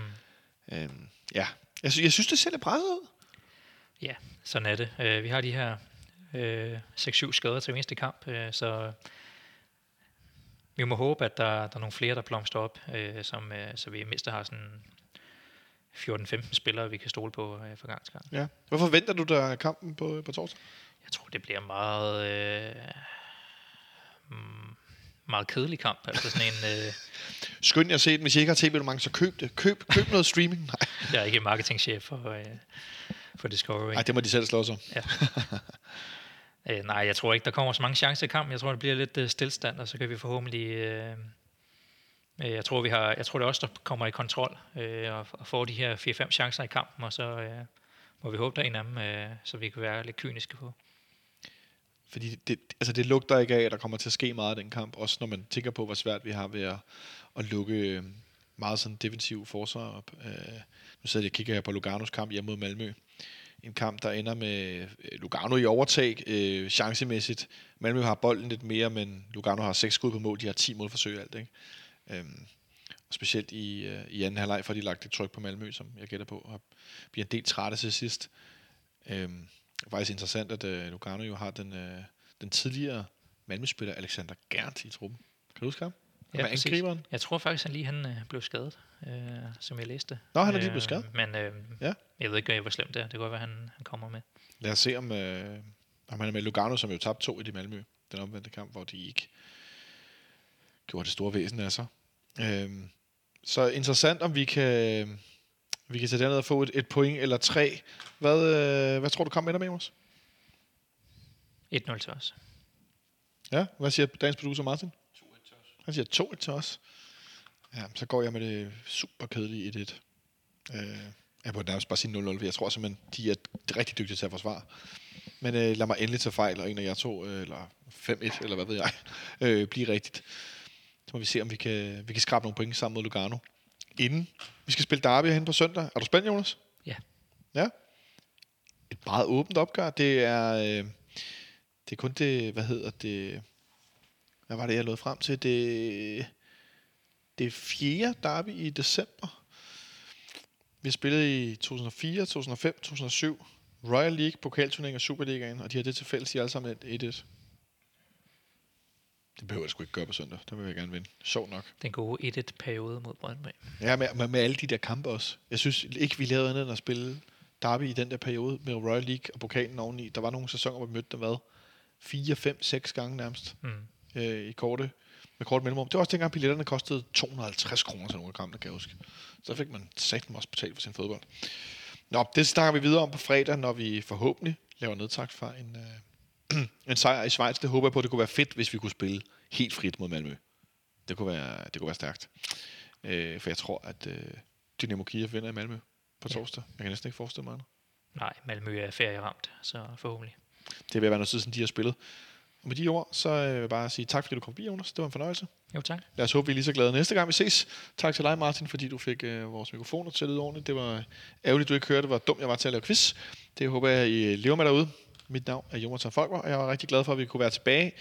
Øhm, ja, jeg, sy- jeg synes, det ser lidt presset ud. Ja, sådan er det. Øh, vi har de her øh, 6-7 skader til eneste kamp, øh, så vi må håbe, at der, der er nogle flere, der blomstrer op, øh, som, øh, så vi mindst har sådan 14-15 spillere, vi kan stole på øh, for gangs gang. Ja. Hvorfor venter du dig kampen på, på torsdag? Jeg tror, det bliver meget... Øh, mm, meget kedelig kamp. Altså sådan en... Øh, Skynd jer at se den. Hvis I ikke har tv så køb det. Køb, køb noget streaming. Nej, jeg er ikke marketingchef for, øh, for Discovery. Ej, det må de selv slå sig. Øh, nej, jeg tror ikke, der kommer så mange chancer i kampen. Jeg tror, det bliver lidt øh, stillstand, og så kan vi forhåbentlig... Øh, øh, jeg, tror, vi har, jeg tror, det er os, der kommer i kontrol øh, og, og får de her 4-5 chancer i kampen, og så øh, må vi håbe, der er en af dem, øh, så vi kan være lidt kyniske på. Fordi det, altså det lugter ikke af, at der kommer til at ske meget i den kamp. Også når man tænker på, hvor svært vi har ved at, at lukke øh, meget sådan defensiv forsvar op. Øh, nu sidder jeg og kigger her på Luganos kamp hjemme mod Malmø. En kamp, der ender med øh, Lugano i overtag øh, chancemæssigt. Malmø har bolden lidt mere, men Lugano har seks skud på mål. De har 10 målforsøg alt. Ikke? Øh, og specielt i, øh, i anden halvleg får de lagt et tryk på Malmø, som jeg gætter på, og bliver en del trætte til sidst. Øhm, det er faktisk interessant, at øh, Lugano jo har den, øh, den tidligere Malmø-spiller Alexander Gert i truppen. Kan du huske ham? Ja, med angriberen. Jeg tror faktisk, han lige han, øh, blev skadet, øh, som jeg læste. Nå, han er lige blevet skadet? Men øh, Ja. jeg ved ikke, hvor slemt det er. Det kan godt være, han, han kommer med. Lad os se, om, øh, om han er med Lugano, som jo tabte to i de Malmø. Den omvendte kamp, hvor de ikke gjorde det store væsen af sig. Øhm, så interessant, om vi kan, vi kan tage derned og få et, et point eller tre. Hvad, øh, hvad tror du kommer ender med, os? 1-0 til os. Ja, hvad siger dagens producer Martin? 2-1 til os. Han siger 2-1 til os. Ja, så går jeg med det super kedelige 1-1. Øh, jeg burde nærmest bare sige 0-0, for jeg tror simpelthen, de er rigtig dygtige til at forsvare. Men øh, lad mig endelig tage fejl, og en af jer to, øh, eller 5-1, eller hvad ved jeg, øh, blive rigtigt. Så må vi se, om vi kan, vi kan skrabe nogle point sammen mod Lugano. Inden vi skal spille derby hen på søndag. Er du spændt, Jonas? Ja. Ja. Et meget åbent opgør. Det er, øh, det er kun det, hvad hedder det, hvad var det, jeg nåede frem til? Det, det er fjerde derby i december. Vi har spillet i 2004, 2005, 2007, Royal League, pokalturnering og Superligaen, og de har det til fælles, de er alle sammen et 1-1. Det behøver jeg sgu ikke gøre på søndag. Der vil jeg gerne vinde. Sjovt nok. Den gode 1-1-periode mod Brøndby. Ja, med, med, med alle de der kampe også. Jeg synes ikke, vi lavede andet end at spille derby i den der periode med Royal League og pokalen oveni. Der var nogle sæsoner, hvor vi mødte dem, hvad? 4, 5, 6 gange nærmest Mm. øh, i korte, med kort mellemrum. Det var også dengang, billetterne kostede 250 kroner til nogle af kampene, kan jeg huske. Så fik man sagt også betalt for sin fodbold. Nå, det snakker vi videre om på fredag, når vi forhåbentlig laver nedtakt fra en, øh, en sejr i Schweiz. Det håber jeg på, det kunne være fedt, hvis vi kunne spille helt frit mod Malmø. Det kunne være, det kunne være stærkt. Øh, for jeg tror, at øh, Dynamo Kiev vinder i Malmø på Ja. torsdag. Jeg kan næsten ikke forestille mig andet. Nej, Malmø er ferieramt, så forhåbentlig. Det vil være noget tid, siden de har spillet. Og med de ord, så øh, vil jeg bare sige tak, fordi du kom forbi, Jonas. Det var en fornøjelse. Jo, tak. Lad os håbe, vi er lige så glade næste gang, vi ses. Tak til dig, Martin, fordi du fik øh, vores mikrofoner til at ordentligt. Det var ærgerligt, du ikke hørte, hvor dum jeg var til at lave quiz. Det håber jeg, I lever med derude. Mit navn er Jonathan Folker, og jeg er rigtig glad for, at vi kunne være tilbage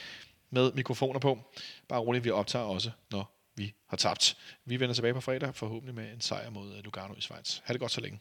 med mikrofoner på. Bare roligt, vi optager også, når vi har tabt. Vi vender tilbage på fredag, forhåbentlig med en sejr mod Lugano i Schweiz. Ha' det godt så længe.